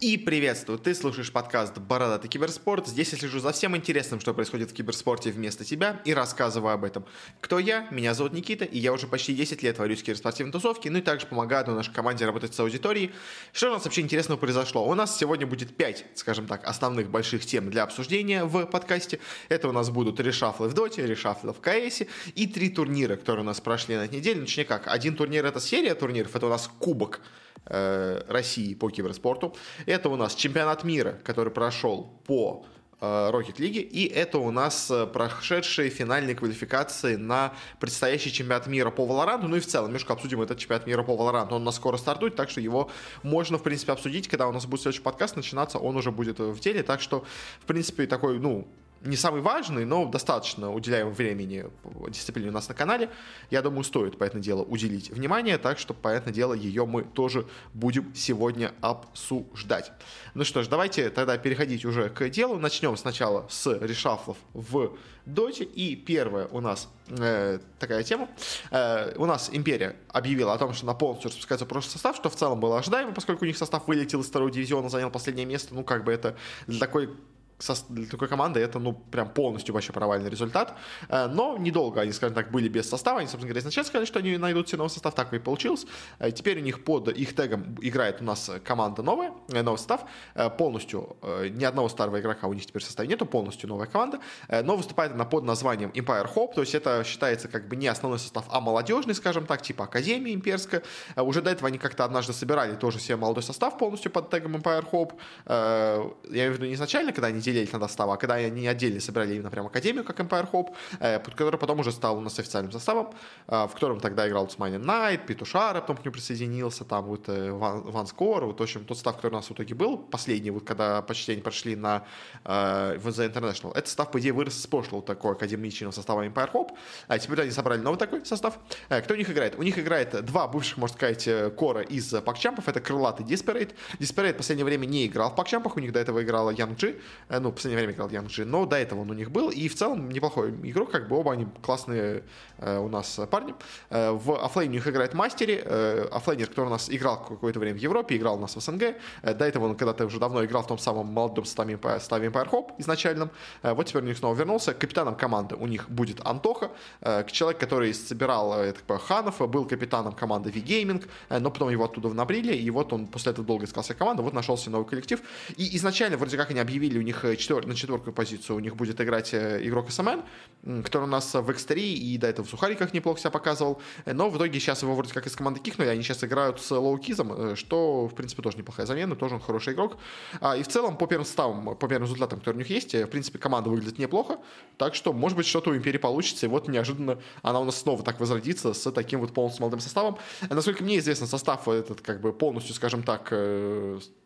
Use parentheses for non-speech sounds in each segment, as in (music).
И приветствую, ты слушаешь подкаст «Бородатый киберспорт». Здесь я слежу за всем интересным, что происходит в киберспорте вместо тебя и рассказываю об этом. Кто я? Меня зовут Никита, и я уже почти 10 лет варюсь в киберспортивной тусовке, ну и также помогаю нашей команде работать с аудиторией. Что у нас вообще интересного произошло? У нас сегодня будет 5, скажем так, основных больших тем для обсуждения в подкасте. Это у нас будут решафлы в доте, решафлы в КСе и три турнира, которые у нас прошли на этой неделе. Точнее как, один турнир это серия турниров, это у нас кубок Э, России по киберспорту. Это у нас чемпионат мира, который прошел по э, Rocket League, и это у нас э, прошедшие финальные квалификации на предстоящий чемпионат мира по Valorant, ну и в целом, немножко обсудим этот чемпионат мира по Valorant, он у нас скоро стартует, так что его можно, в принципе, обсудить, когда у нас будет следующий подкаст начинаться, он уже будет в деле, так что, в принципе, такой, ну, не самый важный, но достаточно уделяем времени дисциплине у нас на канале. Я думаю, стоит, понятное дело, уделить внимание, так что, понятное дело, ее мы тоже будем сегодня обсуждать. Ну что ж, давайте тогда переходить уже к делу. Начнем сначала с решафлов в доте. И первая у нас э, такая тема. Э, у нас Империя объявила о том, что на полностью распускается прошлый состав, что в целом было ожидаемо, поскольку у них состав вылетел из второго дивизиона, занял последнее место. Ну, как бы это для такой для такой команды это, ну, прям полностью вообще провальный результат. Э, но недолго они, скажем так, были без состава. Они, собственно говоря, изначально сказали, что они найдут себе новый состав, так и получилось. Э, теперь у них под их тегом играет у нас команда новая, э, новый состав. Полностью ни одного старого игрока у них теперь в составе нету, полностью новая команда. Но выступает она под названием Empire Hope, то есть это считается как бы не основной состав, а молодежный, скажем так, типа Академия Имперская. Уже до этого они как-то однажды собирали тоже себе молодой состав полностью под тегом Empire Hope. Я имею в виду не изначально, когда они делить на достава, а когда они отдельно собирали именно прям Академию, как Empire Hope, э, который потом уже стал у нас официальным составом, э, в котором тогда играл Цмайнин Найт, Петушара, потом к нему присоединился, там вот э, Ван, Ван Скор, вот, в общем, тот состав, который у нас в итоге был, последний, вот когда почти они прошли на э, The International, этот состав, по идее, вырос с прошлого такого академичного состава Empire Hope, а теперь они собрали новый такой состав. Кто у них играет? У них играет два бывших, можно сказать, кора из пакчампов, это Крылатый Disparate. Disparate в последнее время не играл в пакчампах, у них до этого играла Янг Джи, ну, в последнее время играл Янг Джи, но до этого он у них был, и в целом неплохой игрок, как бы оба они классные э, у нас парни. Э, в оффлейне у них играет Мастери, э, оффлейнер, который у нас играл какое-то время в Европе, играл у нас в СНГ, э, до этого он когда-то уже давно играл в том самом молодом составе Empire, Hope изначальном, э, вот теперь у них снова вернулся, капитаном команды у них будет Антоха, э, человек, который собирал э, так, Ханов, был капитаном команды V-Gaming, э, но потом его оттуда набрили, и вот он после этого долго искал себе вот нашелся новый коллектив, и изначально вроде как они объявили у них э, четвер... на четверку позицию у них будет играть э, игрок СМН, который у нас в X3 и до этого в Сухариках неплохо себя показывал. Но в итоге сейчас его вроде как из команды кикнули, они сейчас играют с Лоукизом, э, что, в принципе, тоже неплохая замена, тоже он хороший игрок. А, и в целом, по первым ставам, по первым результатам, которые у них есть, э, в принципе, команда выглядит неплохо. Так что, может быть, что-то у Империи получится, и вот неожиданно она у нас снова так возродится с таким вот полностью молодым составом. Насколько мне известно, состав этот как бы полностью, скажем так,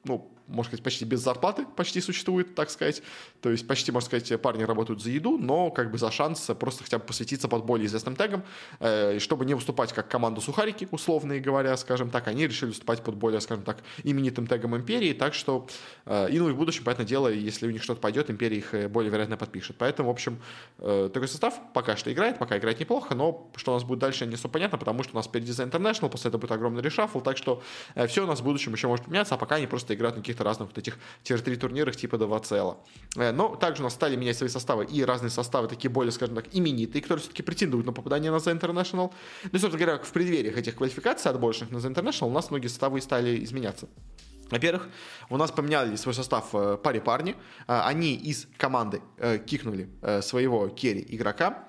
ну, можно сказать, почти без зарплаты почти существует, так сказать. То есть почти, можно сказать, парни работают за еду, но как бы за шанс просто хотя бы посвятиться под более известным тегом. Э, чтобы не выступать как команда Сухарики, условно говоря, скажем так, они решили выступать под более, скажем так, именитым тегом Империи, так что, э, и ну и в будущем, понятное дело, если у них что-то пойдет, Империя их э, более вероятно подпишет. Поэтому, в общем, такой состав пока что играет, пока играет неплохо, но что у нас будет дальше, не особо понятно, потому что у нас впереди за International, после этого будет огромный решафл, так что все у нас в будущем еще может поменяться, а пока они просто играют на каких-то разных вот этих тир-3 турнирах типа ДВЦЛ. Э, но также у нас стали менять свои составы и разные составы, такие более, скажем так, именитые, которые все-таки претендуют на попадание на The International. Ну и, собственно говоря, в преддвериях этих квалификаций отборочных на The International у нас многие составы стали изменяться. Во-первых, у нас поменяли свой состав э, паре парни. Э, они из команды кикнули своего керри игрока.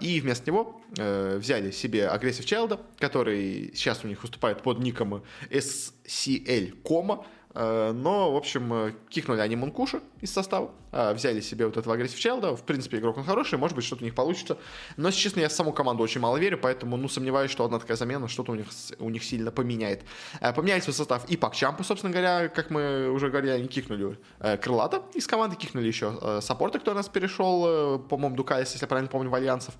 И вместо него взяли себе агрессив Чайлда, который сейчас у них выступает под ником SCL Кома. Э, но, в общем, э, кикнули они Мункуша из состава, э, взяли себе вот этого агрессив Челда. В принципе, игрок он хороший, может быть, что-то у них получится. Но, если честно, я в саму команду очень мало верю, поэтому, ну, сомневаюсь, что одна такая замена что-то у них, у них сильно поменяет. Поменяли свой состав и Пакчампу, собственно говоря, как мы уже говорили, они кикнули Крылата из команды, кикнули еще Саппорта, кто у нас перешел, по-моему, Дукайс, если я правильно помню, в Альянсов.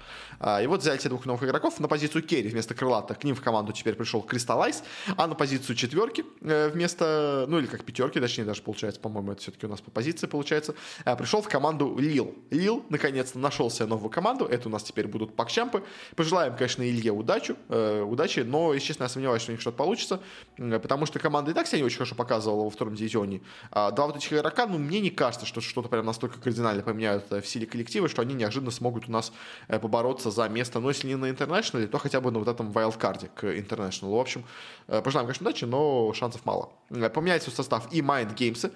И вот взяли себе двух новых игроков на позицию Керри вместо Крылата. К ним в команду теперь пришел Кристаллайз, а на позицию четверки вместо, ну, или как пятерки, точнее даже получается, по-моему, это все-таки у нас по позиции получается, э, пришел в команду Лил. Лил, наконец-то, нашел себе новую команду, это у нас теперь будут пакчампы. Пожелаем, конечно, Илье удачу, э, удачи, но, если честно, я сомневаюсь, что у них что-то получится, э, потому что команда и так себя не очень хорошо показывала во втором дивизионе. А два вот этих игрока, ну, мне не кажется, что что-то прям настолько кардинально поменяют э, в силе коллектива, что они неожиданно смогут у нас побороться за место, ну, если не на интернешнале, то хотя бы на вот этом wildcard е к интернешналу. В общем, пожелаем, конечно, удачи, но шансов мало. Поменяется состав и Mind Games.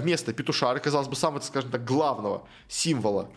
Вместо Петушара, казалось бы, самого, скажем так, главного символа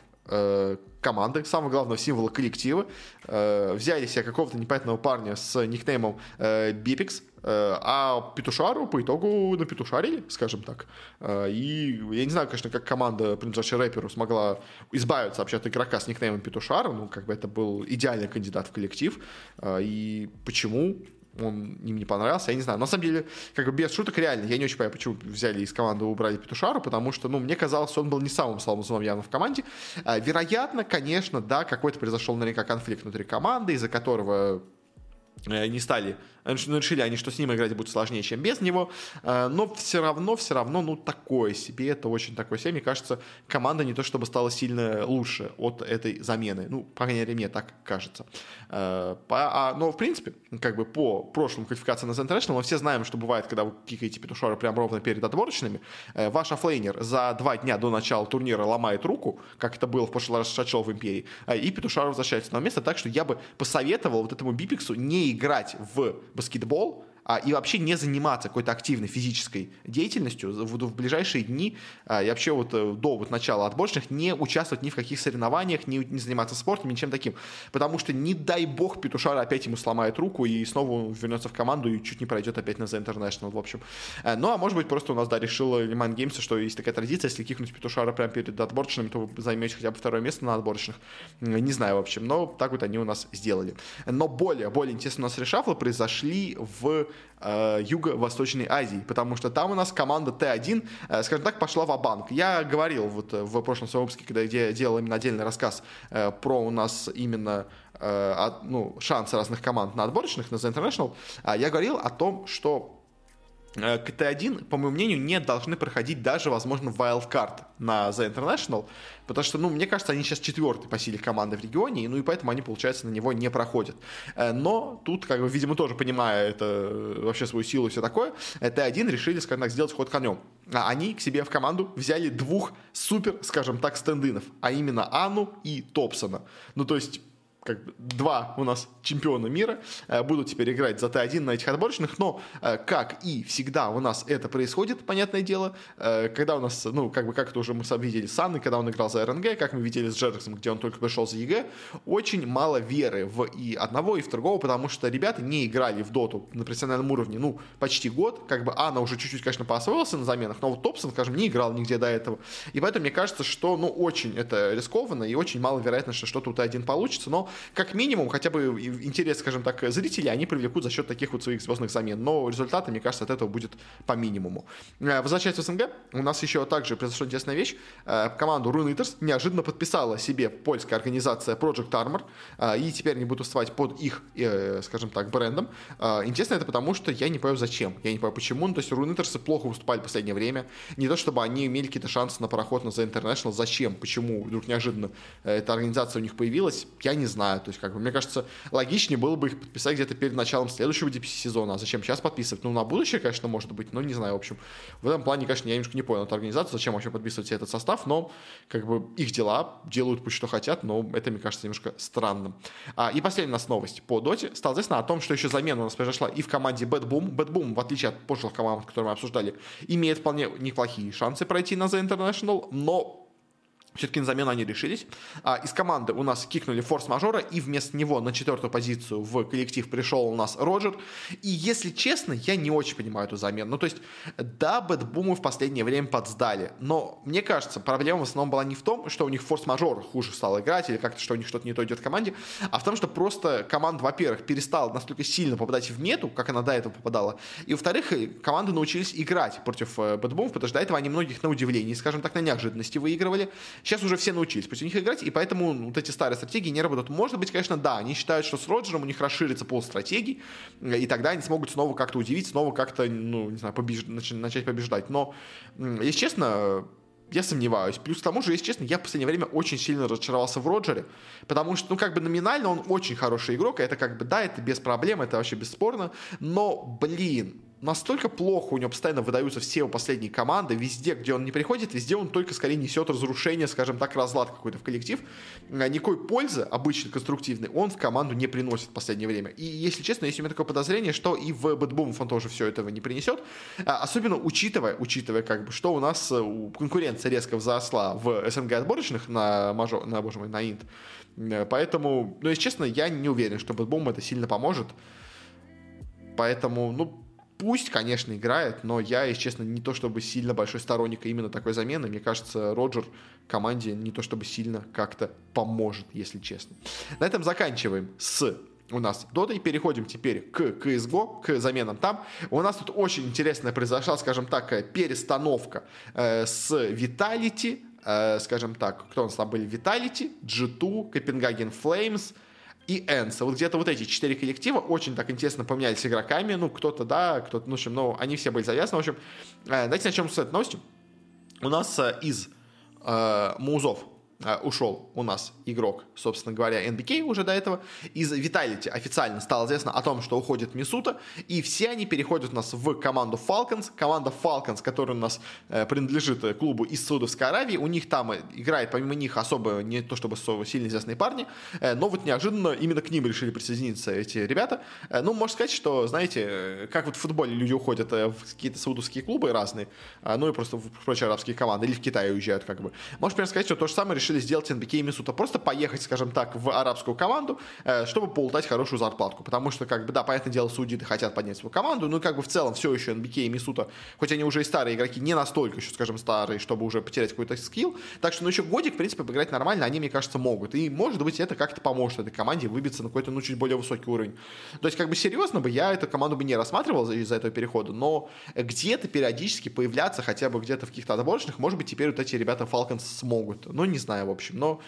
команды, самого главного символа коллектива. Взяли себе какого-то непонятного парня с никнеймом Бипикс, Э, а Петушару по итогу напетушарили, скажем так. Э, и я не знаю, конечно, как команда, принадлежащая рэперу, смогла избавиться вообще от игрока с никнеймом Петушару. Ну, как бы это был идеальный кандидат в коллектив. Э, и почему он им не понравился, я не знаю. На самом деле, как бы без шуток, реально, я не очень понимаю, почему взяли из команды убрали Петушару, потому что, ну, мне казалось, он был не самым слабым звеном явно в команде. Вероятно, конечно, да, какой-то произошел наверняка конфликт внутри команды, из-за которого не стали ну, решили они, что с ним играть будет сложнее, чем без него, э, но все равно, все равно, ну, такое себе, это очень такое себе. Мне кажется, команда не то чтобы стала сильно лучше от этой замены. Ну, по крайней мере, мне так кажется. Э, а, но, в принципе, как бы по прошлым квалификациям на International мы все знаем, что бывает, когда вы кикаете петушара прямо ровно перед отборочными, э, ваш оффлейнер за два дня до начала турнира ломает руку, как это было в прошлый раз Шачло в Империи, и петушар возвращается на место, так что я бы посоветовал вот этому Бипиксу не играть в баскетбол, а, и вообще не заниматься какой-то активной физической деятельностью в, в ближайшие дни а, и вообще вот э, до вот начала отборочных не участвовать ни в каких соревнованиях, не, не заниматься спортом, ничем таким. Потому что не дай бог Петушара опять ему сломает руку и снова вернется в команду и чуть не пройдет опять на The International, в общем. А, ну, а может быть, просто у нас, да, решил Лиман Геймс, что есть такая традиция, если кикнуть Петушара прямо перед отборочными, то вы займете хотя бы второе место на отборочных. Не знаю, в общем, но так вот они у нас сделали. Но более, более интересно у нас решафлы произошли в э, Юго-Восточной Азии, потому что там у нас команда Т1, э, скажем так, пошла в банк. Я говорил вот э, в прошлом своем выпуске, когда я делал именно отдельный рассказ э, про у нас именно ну, шансы разных команд на отборочных, на The International, э, я говорил о том, что КТ-1, по моему мнению, не должны проходить даже, возможно, wildcard на The International, потому что, ну, мне кажется, они сейчас четвертый по силе команды в регионе, и, ну, и поэтому они, получается, на него не проходят. Э, но тут, как бы, видимо, тоже понимая это, э, вообще свою силу и все такое, Т1 решили, скажем так, сделать ход конем. А они к себе в команду взяли двух супер, скажем так, стендинов, а именно Анну и Топсона. Ну, то есть как бы два у нас чемпиона мира э, будут теперь играть за T1 на этих отборочных, но э, как и всегда у нас это происходит, понятное дело, э, когда у нас, ну, как бы, как это уже мы сам видели с Аной, когда он играл за RNG, как мы видели с Джераксом, где он только пришел за EG, очень мало веры в и одного, и в другого, потому что ребята не играли в доту на профессиональном уровне, ну, почти год, как бы Ана уже чуть-чуть, конечно, поосвоился на заменах, но вот Топсон, скажем, не играл нигде до этого, и поэтому мне кажется, что, ну, очень это рискованно, и очень мало вероятно, что что-то у Т1 получится, но как минимум, хотя бы интерес, скажем так, зрителей они привлекут за счет таких вот своих звездных замен. Но результаты, мне кажется, от этого будет по минимуму. Э, возвращаясь в СНГ, у нас еще также произошла интересная вещь. Э, команду Runeaters неожиданно подписала себе польская организация Project Armor, э, и теперь они будут выступать под их, скажем так, брендом. Интересно это потому, что я не понимаю, зачем. Я не понимаю, почему. Ну, то есть Runeaters плохо выступали в последнее время. Не то, чтобы они имели какие-то шансы на пароход на The International. Зачем? Почему вдруг неожиданно эта организация у них появилась? Я не знаю. То есть как бы, мне кажется, логичнее было бы их подписать где-то перед началом следующего DPC сезона. А зачем сейчас подписывать? Ну, на будущее, конечно, может быть, но не знаю, в общем. В этом плане, конечно, я немножко не понял эту организацию, зачем вообще подписывать этот состав, но как бы их дела делают пусть что хотят, но это, мне кажется, немножко странным. А, и последняя у нас новость по доте. Стало известно о том, что еще замена у нас произошла и в команде Bad Boom. Bad Boom, в отличие от прошлых команд, которые мы обсуждали, имеет вполне неплохие шансы пройти на The International, но все-таки на замену они решились. А, из команды у нас кикнули форс-мажора, и вместо него на четвертую позицию в коллектив пришел у нас Роджер. И, если честно, я не очень понимаю эту замену. Ну, то есть, да, Бэтбуму в последнее время подсдали, но мне кажется, проблема в основном была не в том, что у них форс-мажор хуже стал играть, или как-то, что у них что-то не то идет в команде, а в том, что просто команда, во-первых, перестала настолько сильно попадать в мету, как она до этого попадала, и, во-вторых, команды научились играть против э, Бэтбумов, потому что до этого они многих на удивление, скажем так, на неожиданности выигрывали, Сейчас уже все научились против них играть, и поэтому вот эти старые стратегии не работают. Может быть, конечно, да, они считают, что с Роджером у них расширится пул стратегий, и тогда они смогут снова как-то удивить, снова как-то, ну, не знаю, побеж... начать побеждать. Но, если честно, я сомневаюсь. Плюс к тому же, если честно, я в последнее время очень сильно разочаровался в Роджере, потому что, ну, как бы номинально он очень хороший игрок, это как бы, да, это без проблем, это вообще бесспорно, но, блин, настолько плохо у него постоянно выдаются все его последние команды, везде, где он не приходит, везде он только скорее несет разрушение, скажем так, разлад какой-то в коллектив. А никакой пользы, обычно конструктивной, он в команду не приносит в последнее время. И, если честно, есть у меня такое подозрение, что и в Бэтбумов он тоже все этого не принесет, а, особенно учитывая, учитывая, как бы, что у нас э, конкуренция резко взросла в СНГ отборочных на, мажо, на, боже мой, на Инт. Э, поэтому, ну, если честно, я не уверен, что Бэтбум это сильно поможет. Поэтому, ну, Пусть, конечно, играет, но я, если честно, не то чтобы сильно большой сторонник именно такой замены. Мне кажется, Роджер команде не то чтобы сильно как-то поможет, если честно. На этом заканчиваем с у нас Дотой. Переходим теперь к CSGO, к заменам там. У нас тут очень интересная произошла, скажем так, перестановка э, с Vitality, э, скажем так, кто у нас там были? Vitality, G2, Copenhagen Flames, и Энса. Вот где-то вот эти четыре коллектива очень так интересно поменялись игроками. Ну, кто-то да, кто-то, ну, в общем, ну, они все были завязаны. В общем, э, давайте начнем с этой новостью. У нас э, из э, Музов ушел у нас игрок, собственно говоря, NBK уже до этого. Из Vitality официально стало известно о том, что уходит Мисута, и все они переходят у нас в команду Falcons. Команда Falcons, которая у нас э, принадлежит клубу из Саудовской Аравии, у них там играет помимо них особо не то чтобы сильно известные парни, э, но вот неожиданно именно к ним решили присоединиться эти ребята. Ну, можно сказать, что, знаете, как вот в футболе люди уходят в какие-то саудовские клубы разные, ну и просто в прочие арабские команды, или в Китай уезжают как бы. Можно прямо сказать, что то же самое решили сделать NBK и Мисута. Просто поехать, скажем так, в арабскую команду, э, чтобы полутать хорошую зарплатку. Потому что, как бы, да, понятное дело, судиты хотят поднять свою команду, но как бы в целом все еще NBK и Мисута, хоть они уже и старые игроки, не настолько еще, скажем, старые, чтобы уже потерять какой-то скилл. Так что, ну, еще годик, в принципе, поиграть нормально, они, мне кажется, могут. И, может быть, это как-то поможет этой команде выбиться на какой-то, ну, чуть более высокий уровень. То есть, как бы, серьезно бы я эту команду бы не рассматривал из-за этого перехода, но где-то периодически появляться хотя бы где-то в каких-то отборочных, может быть, теперь вот эти ребята Falcons смогут. Ну, не знаю, в общем, но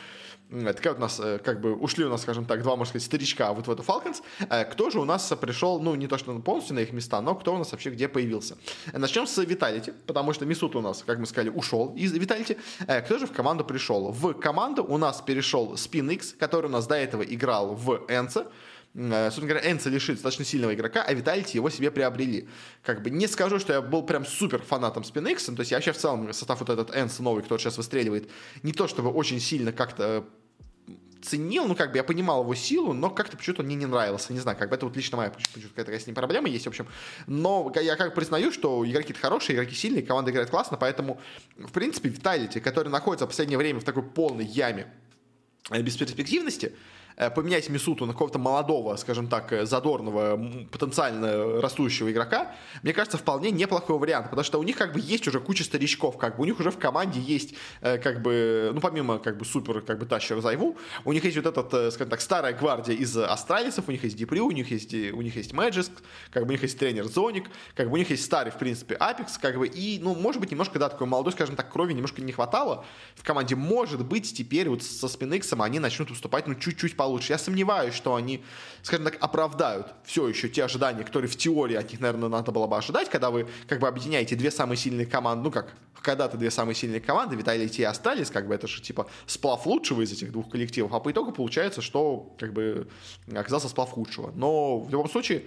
такая вот у нас, э, как бы, ушли у нас, скажем так, два, можно сказать, старичка вот в эту Falcons. Э, кто же у нас пришел, ну, не то, что полностью на их места, но кто у нас вообще где появился? Начнем с Виталити, потому что Мисут у нас, как мы сказали, ушел из Виталити. Э, кто же в команду пришел? В команду у нас перешел SpinX, который у нас до этого играл в Энце. Собственно говоря, Энса лишит достаточно сильного игрока, а Виталити его себе приобрели. Как бы не скажу, что я был прям супер фанатом SpinX, то есть я вообще в целом состав вот этот Энс новый, который сейчас выстреливает, не то чтобы очень сильно как-то ценил, ну, как бы я понимал его силу, но как-то почему-то мне не нравился. Не знаю, как бы это вот лично моя почему-то какая-то с ним проблема есть, в общем. Но я как признаю, что игроки-то хорошие, игроки сильные, команда играет классно, поэтому, в принципе, Виталити, который находится в последнее время в такой полной яме э, бесперспективности, Э, поменять Мисуту на какого-то молодого, скажем так, э, задорного, потенциально растущего игрока, мне кажется, вполне неплохой вариант, потому что у них как бы есть уже куча старичков, как бы у них уже в команде есть э, как бы, ну помимо как бы супер как бы Тащер Зайву, у них есть вот этот, скажем так, старая гвардия из астралисов, у них есть Дипрю, у них есть, у них есть Мэджиск, как бы у них есть тренер Зоник, как бы у них есть старый, в принципе, Апекс, как бы, и, ну, может быть, немножко, да, такой молодой, скажем так, крови немножко не хватало в команде, может быть, теперь вот со Спинексом они начнут уступать, ну, чуть-чуть по получше. Я сомневаюсь, что они, скажем так, оправдают все еще те ожидания, которые в теории от них, наверное, надо было бы ожидать, когда вы как бы объединяете две самые сильные команды, ну как, когда-то две самые сильные команды, Виталий и остались, как бы это же типа сплав лучшего из этих двух коллективов, а по итогу получается, что как бы оказался сплав худшего. Но в любом случае,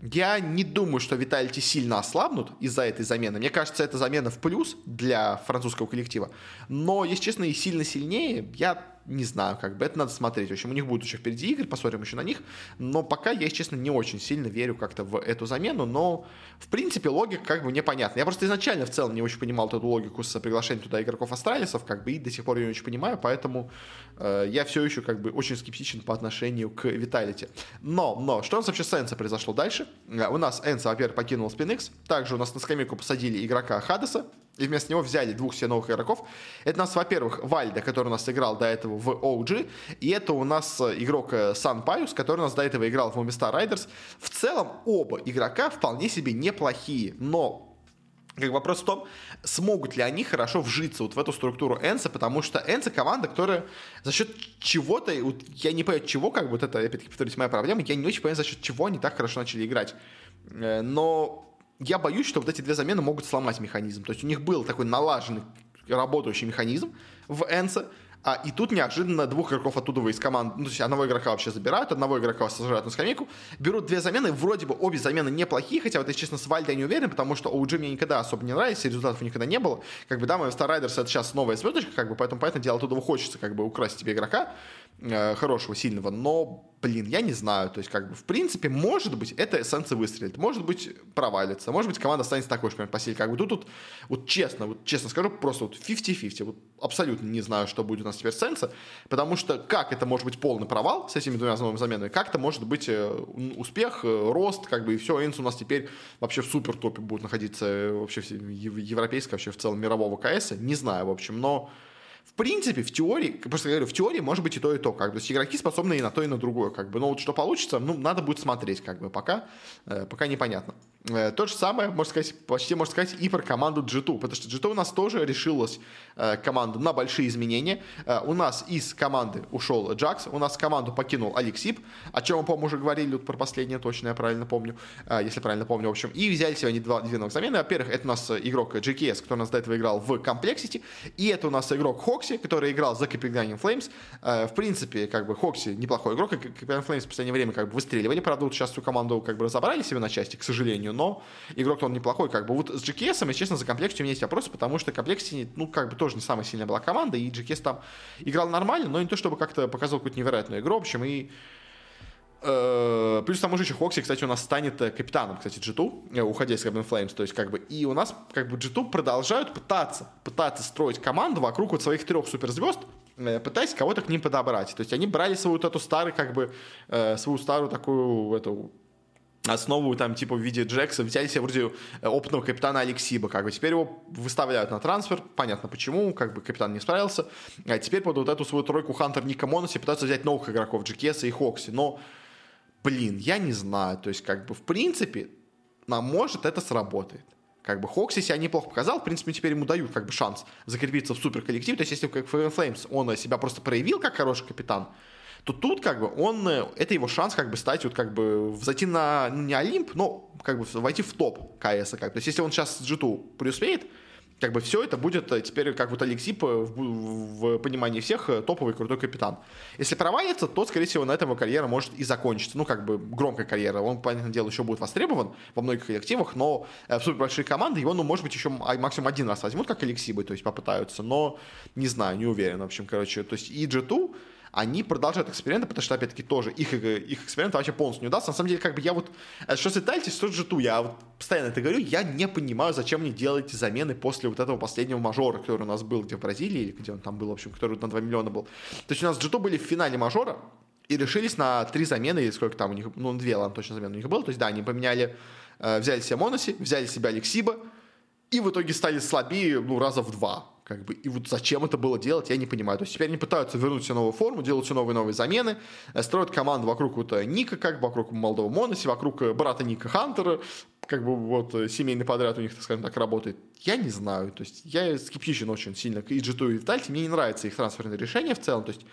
я не думаю, что Виталити сильно ослабнут из-за этой замены. Мне кажется, это замена в плюс для французского коллектива. Но, если честно, и сильно сильнее я не знаю, как бы это надо смотреть. В общем, у них будут еще впереди игры, посмотрим еще на них. Но пока я, если честно, не очень сильно верю как-то в эту замену. Но, в принципе, логика как бы непонятна. Я просто изначально в целом не очень понимал эту логику с приглашением туда игроков Астралисов, как бы, и до сих пор ее не очень понимаю, поэтому э, я все еще как бы очень скептичен по отношению к Виталити. Но, но, что у нас вообще с Энса произошло дальше? Э, у нас Энса, во-первых, покинул SpinX, также у нас на скамейку посадили игрока Хадеса, и вместо него взяли двух себе новых игроков. Это у нас, во-первых, Вальда, который у нас играл до этого в OG, и это у нас э, игрок э, Сан Пайус, который у нас до этого играл в Movistar Riders. В целом, оба игрока вполне себе неплохие, но как вопрос в том, смогут ли они хорошо вжиться вот в эту структуру Энса, потому что Энса команда, которая за счет чего-то, вот я не понимаю, чего, как бы вот это, опять-таки, повторюсь, моя проблема, я не очень понимаю, за счет чего они так хорошо начали играть. Э, но я боюсь, что вот эти две замены могут сломать механизм. То есть у них был такой налаженный работающий механизм в Энсе, а, и тут неожиданно двух игроков оттуда из команды, ну, то есть одного игрока вообще забирают, одного игрока сажают на скамейку, берут две замены, вроде бы обе замены неплохие, хотя вот я, честно, с Вальдой я не уверен, потому что OG мне никогда особо не нравится, результатов никогда не было. Как бы, да, мой Star Riders это сейчас новая звездочка, как бы, поэтому, поэтому дело оттуда хочется, как бы, украсть тебе игрока хорошего, сильного, но блин, я не знаю. То есть, как бы, в принципе, может быть, это эссенция выстрелит. Может быть, провалится. Может быть, команда останется такой же, по силе. Как бы тут, тут, вот честно, вот честно скажу, просто вот 50-50. Вот абсолютно не знаю, что будет у нас теперь с потому что как это может быть полный провал с этими двумя новыми заменами, как это может быть э, успех, э, рост, как бы, и все, Энс у нас теперь вообще в супер топе будет находиться э, вообще в европейской, вообще в целом мирового КС, не знаю, в общем, но в принципе, в теории, просто говорю, в теории может быть и то, и то, как бы, то есть игроки способны и на то, и на другое, как бы, но вот что получится, ну, надо будет смотреть, как бы, пока, э, пока непонятно. Э, то же самое, можно сказать, почти можно сказать и про команду G2, потому что G2 у нас тоже решилась э, команда на большие изменения. Э, у нас из команды ушел Джакс, у нас команду покинул Алексип, о чем мы, по-моему, уже говорили, вот про последнее точно, я правильно помню, э, если правильно помню, в общем, и взяли они два, две новых замены. Во-первых, это у нас игрок GKS, который у нас до этого играл в Complexity, и это у нас игрок Хокси, который играл за Copenhagen Flames. В принципе, как бы Хокси неплохой игрок, и Copenhagen Flames в последнее время как бы выстреливали, правда, вот сейчас всю команду как бы разобрали себе на части, к сожалению, но игрок он неплохой, как бы. Вот с GKS, если честно, за Complexity у меня есть вопросы, потому что Complexity, ну, как бы тоже не самая сильная была команда, и GKS там играл нормально, но не то, чтобы как-то показал какую-то невероятную игру, в общем, и э, Плюс к тому же еще Хокси, кстати, у нас станет э, капитаном, кстати, G2, э, уходя из Cabin Flames. То есть, как бы, и у нас, как бы, G2 продолжают пытаться, пытаться строить команду вокруг вот своих трех суперзвезд, пытаясь кого-то к ним подобрать. То есть, они брали свою вот эту старую, как бы, свою старую такую, эту, основу там типа в виде Джекса, взяли себе вроде э, опытного капитана Алексиба, как бы теперь его выставляют на трансфер, понятно почему, как бы капитан не справился, а теперь под вот эту свою тройку Хантер Ника Моноси пытаются взять новых игроков, Джекеса и Хокси, но, блин, я не знаю, то есть как бы в принципе, нам может это сработает. Как бы Хокси себя неплохо показал, в принципе, теперь ему дают как бы шанс закрепиться в суперколлектив, то есть если как Flames он себя просто проявил как хороший капитан, то тут как бы он, э, это его шанс как бы стать вот как бы зайти на, не Олимп, но как бы войти в топ КС. Как. То есть если он сейчас с G2 преуспеет, как бы все это будет э, теперь как вот Алексип в, в понимании всех э, топовый крутой капитан. Если провалится, то, скорее всего, на этом его карьера может и закончиться. Ну, как бы громкая карьера. Он, понятное дело, еще будет востребован во многих коллективах, но в супер большие команды его, ну, может быть, еще максимум один раз возьмут, как Алексибы, то есть попытаются, но не знаю, не уверен, в общем, короче. То есть и G2 они продолжают эксперименты, потому что, опять-таки, тоже их, их эксперимент вообще полностью не удастся. На самом деле, как бы я вот, э, что с Итальти, что с Житу, я вот постоянно это говорю, я не понимаю, зачем мне делать замены после вот этого последнего мажора, который у нас был где в Бразилии, или где он там был, в общем, который на 2 миллиона был. То есть у нас Джиту были в финале мажора, и решились на три замены, или сколько там у них, ну, две, ладно, точно замены у них было. То есть, да, они поменяли, э, взяли себе Моноси, взяли себя Алексиба, и в итоге стали слабее, ну, раза в два. Как бы, и вот зачем это было делать, я не понимаю. То есть теперь они пытаются вернуть себе новую форму, делают все новые новые замены, э, строят команду вокруг вот э, Ника, как вокруг молодого Моноси, вокруг э, брата Ника Хантера, как бы вот семейный подряд у них, так скажем так, работает. Я не знаю. То есть я скептичен очень сильно к Иджиту и Витальте. Мне не нравятся их трансферные решения в целом. То есть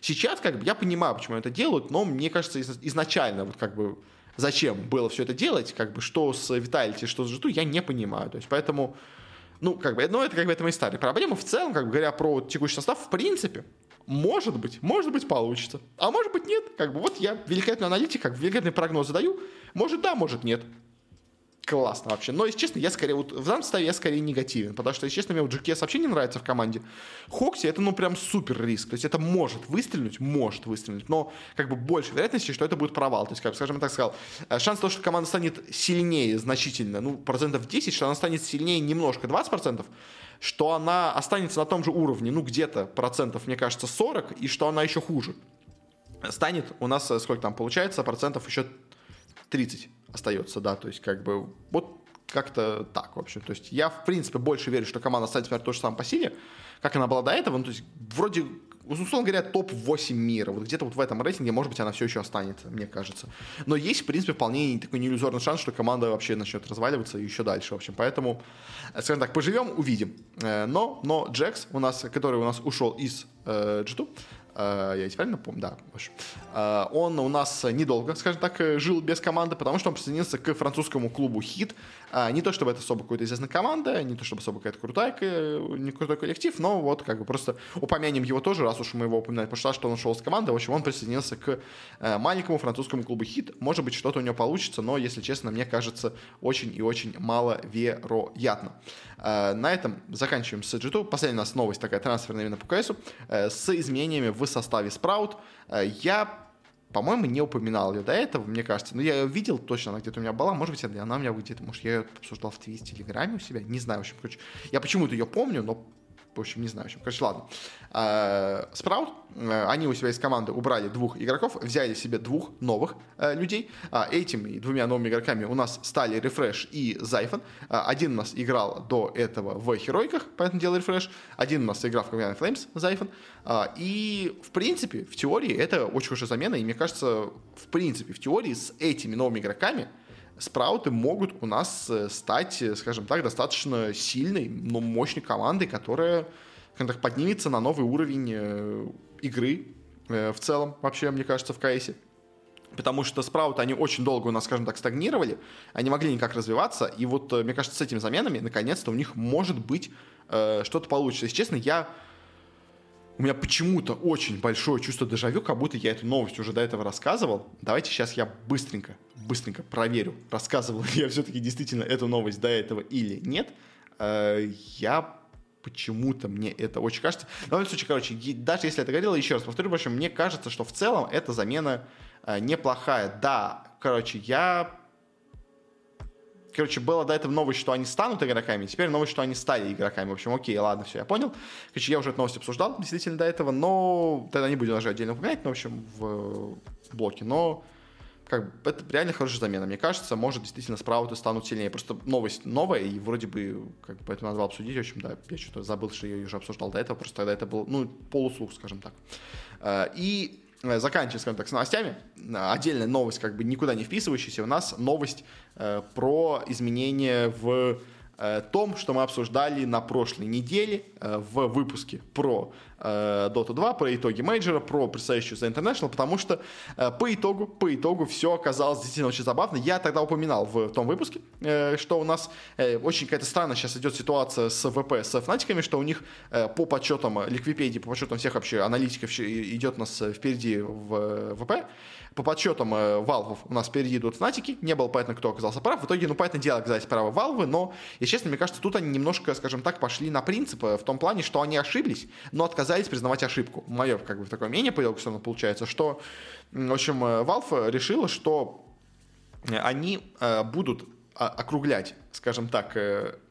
сейчас как бы я понимаю, почему это делают, но мне кажется изначально вот как бы зачем было все это делать, как бы что с Витальти, что с Житу, я не понимаю. То есть поэтому ну, как бы, ну, это как бы это мои старые проблемы. В целом, как бы говоря про текущий состав, в принципе, может быть, может быть, получится. А может быть, нет. Как бы вот я великолепный аналитик, как великолепный прогноз задаю. Может, да, может, нет классно вообще. Но, если честно, я скорее, вот в данном составе я скорее негативен, потому что, если честно, мне вот GKS вообще не нравится в команде. Хокси это, ну, прям супер риск. То есть это может выстрелить, может выстрелить, но как бы больше вероятности, что это будет провал. То есть, как, скажем так сказал, э, шанс того, что команда станет сильнее значительно, ну, процентов 10, что она станет сильнее немножко, 20 процентов, что она останется на том же уровне, ну, где-то процентов, мне кажется, 40, и что она еще хуже станет, у нас э, сколько там получается, процентов еще 30 остается, да, то есть как бы вот как-то так, в общем. То есть я, в принципе, больше верю, что команда станет, например, то же самое по силе, как она была до этого. Ну, то есть вроде условно говоря, топ-8 мира. Вот где-то вот в этом рейтинге, может быть, она все еще останется, мне кажется. Но есть, в принципе, вполне такой неиллюзорный шанс, что команда вообще начнет разваливаться еще дальше. В общем, поэтому, скажем так, поживем, увидим. Э, но, но Джекс, у нас, который у нас ушел из э, G2, Э, я ведь правильно помню, да, в общем. Э, он у нас недолго, скажем так, жил без команды, потому что он присоединился к французскому клубу «Хит». Э, не то, чтобы это особо какая-то известная команда, не то, чтобы особо какая-то крутая, не крутой коллектив, но вот как бы просто упомянем его тоже, раз уж мы его упоминали, потому что он ушел с команды, в общем, он присоединился к маленькому французскому клубу «Хит». Может быть, что-то у него получится, но, если честно, мне кажется, очень и очень маловероятно. На этом заканчиваем с G2. Последняя у нас новость такая трансферная именно по КСу с изменениями в в составе Sprout. Э, я по-моему, не упоминал ее до этого, мне кажется. Но я ее видел точно, она где-то у меня была. Может быть, она у меня где-то, может, я ее обсуждал в Твите, Телеграме у себя. Не знаю, в общем, короче. Я почему-то ее помню, но в общем, не знаю. В общем, короче, ладно. Э, Спраут, э, они у себя из команды убрали двух игроков, взяли себе двух новых э, людей. А, этими двумя новыми игроками у нас стали Рефреш и Зайфон. Один у нас играл до этого в Херойках, поэтому делал Рефреш. Один у нас играл в Covenant Flames, Зайфон. И, в принципе, в теории это очень хорошая замена. И мне кажется, в принципе, в теории с этими новыми игроками спрауты могут у нас э, стать, э, скажем так, достаточно сильной, но мощной командой, которая так, поднимется на новый уровень э, игры в целом, вообще, мне кажется, в КСе. Потому что спрауты, они очень долго у нас, скажем так, стагнировали, они могли никак развиваться, и вот, мне кажется, с этими заменами, наконец-то, у них может быть э, что-то получится. Если честно, я у меня почему-то очень большое чувство дежавю, как будто я эту новость уже до этого рассказывал. Давайте сейчас я быстренько, быстренько проверю, рассказывал я все-таки действительно эту новость до этого или нет. Э, я почему-то мне это очень кажется. В любом случае, короче, даже если это говорил, еще раз повторю, в общем, мне кажется, что в целом эта замена э, неплохая. Да, короче, я короче, было до этого новость, что они станут игроками, теперь новость, что они стали игроками. В общем, окей, ладно, все, я понял. Короче, я уже эту новость обсуждал действительно до этого, но тогда не будем даже отдельно упоминать, но, в общем, в блоке. Но как бы, это реально хорошая замена. Мне кажется, может, действительно, спрауты станут сильнее. Просто новость новая, и вроде бы, как бы, поэтому было обсудить. В общем, да, я что-то забыл, что я ее уже обсуждал до этого, просто тогда это был, ну, полуслух, скажем так. Э, и Э, заканчивая, скажем так, с новостями, отдельная новость, как бы никуда не вписывающаяся, у нас новость э, про изменения в э, том, что мы обсуждали на прошлой неделе э, в выпуске про э, Dota 2, про итоги мейджора, про предстоящую за International, потому что э, по итогу, по итогу все оказалось действительно очень забавно. Я тогда упоминал в том выпуске, э, что у нас э, очень какая-то странная сейчас идет ситуация с VP, с фнатиками, что у них э, по подсчетам Ликвипедии, по подсчетам всех вообще аналитиков идет у нас впереди в ВП, по подсчетам э, Valve у нас впереди идут Fnatic, не было понятно, кто оказался прав. В итоге, ну, понятное дело, оказались правы Valve, но, если честно, мне кажется, тут они немножко, скажем так, пошли на принципы в том плане, что они ошиблись, но отказались признавать ошибку. Мое, как бы, такое мнение по итогу все равно получается, что, в общем, э, Valve решила, что они э, будут а, округлять, скажем так,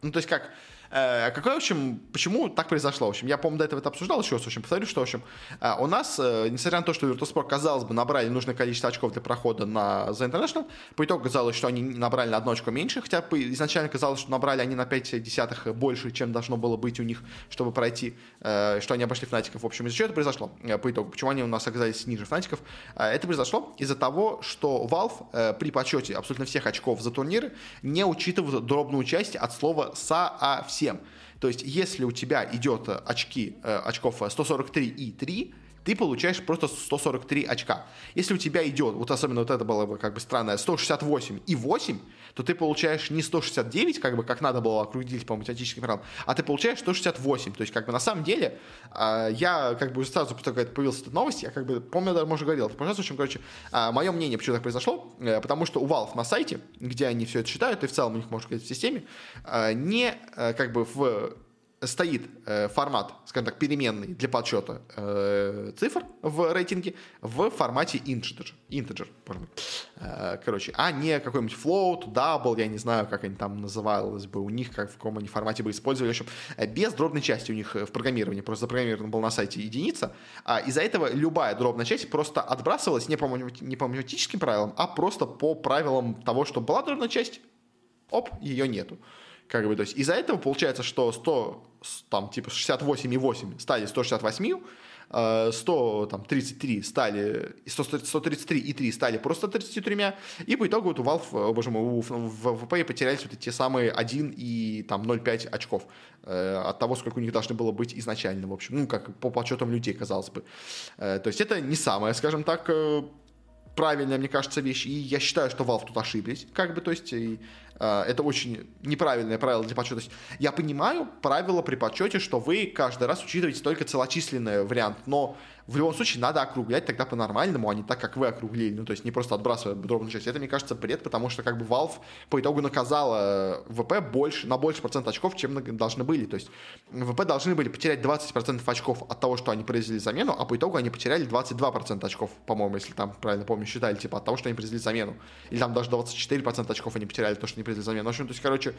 ну, то есть как Э, какой, в общем, почему так произошло? В общем, я, по-моему, до этого это обсуждал еще раз, в общем, повторю, что, в общем, э, у нас, э, несмотря на то, что Virtus.pro, казалось бы, набрали нужное количество очков для прохода на The International, по итогу казалось, что они набрали на одно очко меньше, хотя изначально казалось, что набрали они на 5 десятых больше, чем должно было быть у них, чтобы пройти, что они обошли Фнатиков. В общем, из-за чего это произошло по итогу? Почему они у нас оказались ниже Фнатиков? Это произошло из-за того, что Valve при подсчете абсолютно всех очков за турниры не учитывают дробную часть от слова «совсем». То есть, если у тебя идет э, очки, э, очков 143 и 3, ты получаешь просто 143 очка. Если у тебя идет, вот особенно вот это было бы как бы странное, 168 и 8, то ты получаешь не 169, как бы как надо было округлить по математическим правилам, а ты получаешь 168. То есть как бы на самом деле э, я как бы сразу, как появилась эта новость, я как бы, помню, даже, может, говорил, в общем, короче, э, мое мнение, почему так произошло, э, потому что у Valve на сайте, где они все это считают, и в целом у них, можно сказать, в системе, э, не э, как бы в стоит э, формат, скажем так, переменный для подсчета э, цифр в рейтинге в формате integer, integer э, короче, а не какой-нибудь float, double, я не знаю, как они там называлось бы у них, как в каком они формате бы использовали, в общем, без дробной части у них в программировании, просто запрограммировано был на сайте единица, а из-за этого любая дробная часть просто отбрасывалась не по, не по математическим правилам, а просто по правилам того, что была дробная часть, оп, ее нету. Как бы, то есть из-за этого получается, что 100, там, типа 68,8 стали 168, 133 стали, 133 и 3 стали просто 33, и по итогу вот у Valve, боже мой, у VP потерялись вот эти самые 1 и там 0,5 очков от того, сколько у них должны было быть изначально, в общем, ну, как по подсчетам людей, казалось бы. То есть это не самое, скажем так, правильная, мне кажется, вещь. И я считаю, что Valve тут ошиблись. Как бы, то есть, и, э, это очень неправильное правило для подсчета. Я понимаю правило при подсчете, что вы каждый раз учитываете только целочисленный вариант, но в любом случае надо округлять тогда по-нормальному, а не так, как вы округлили. Ну, то есть не просто отбрасывая дробную часть. Это, мне кажется, бред, потому что как бы Valve по итогу наказала э, ВП больше, на больше процент очков, чем должны были. То есть ВП должны были потерять 20% очков от того, что они произвели замену, а по итогу они потеряли 22% очков, по-моему, если там правильно помню, считали, типа от того, что они произвели замену. Или там даже 24% очков они потеряли, то, что они произвели замену. В общем, то есть, короче,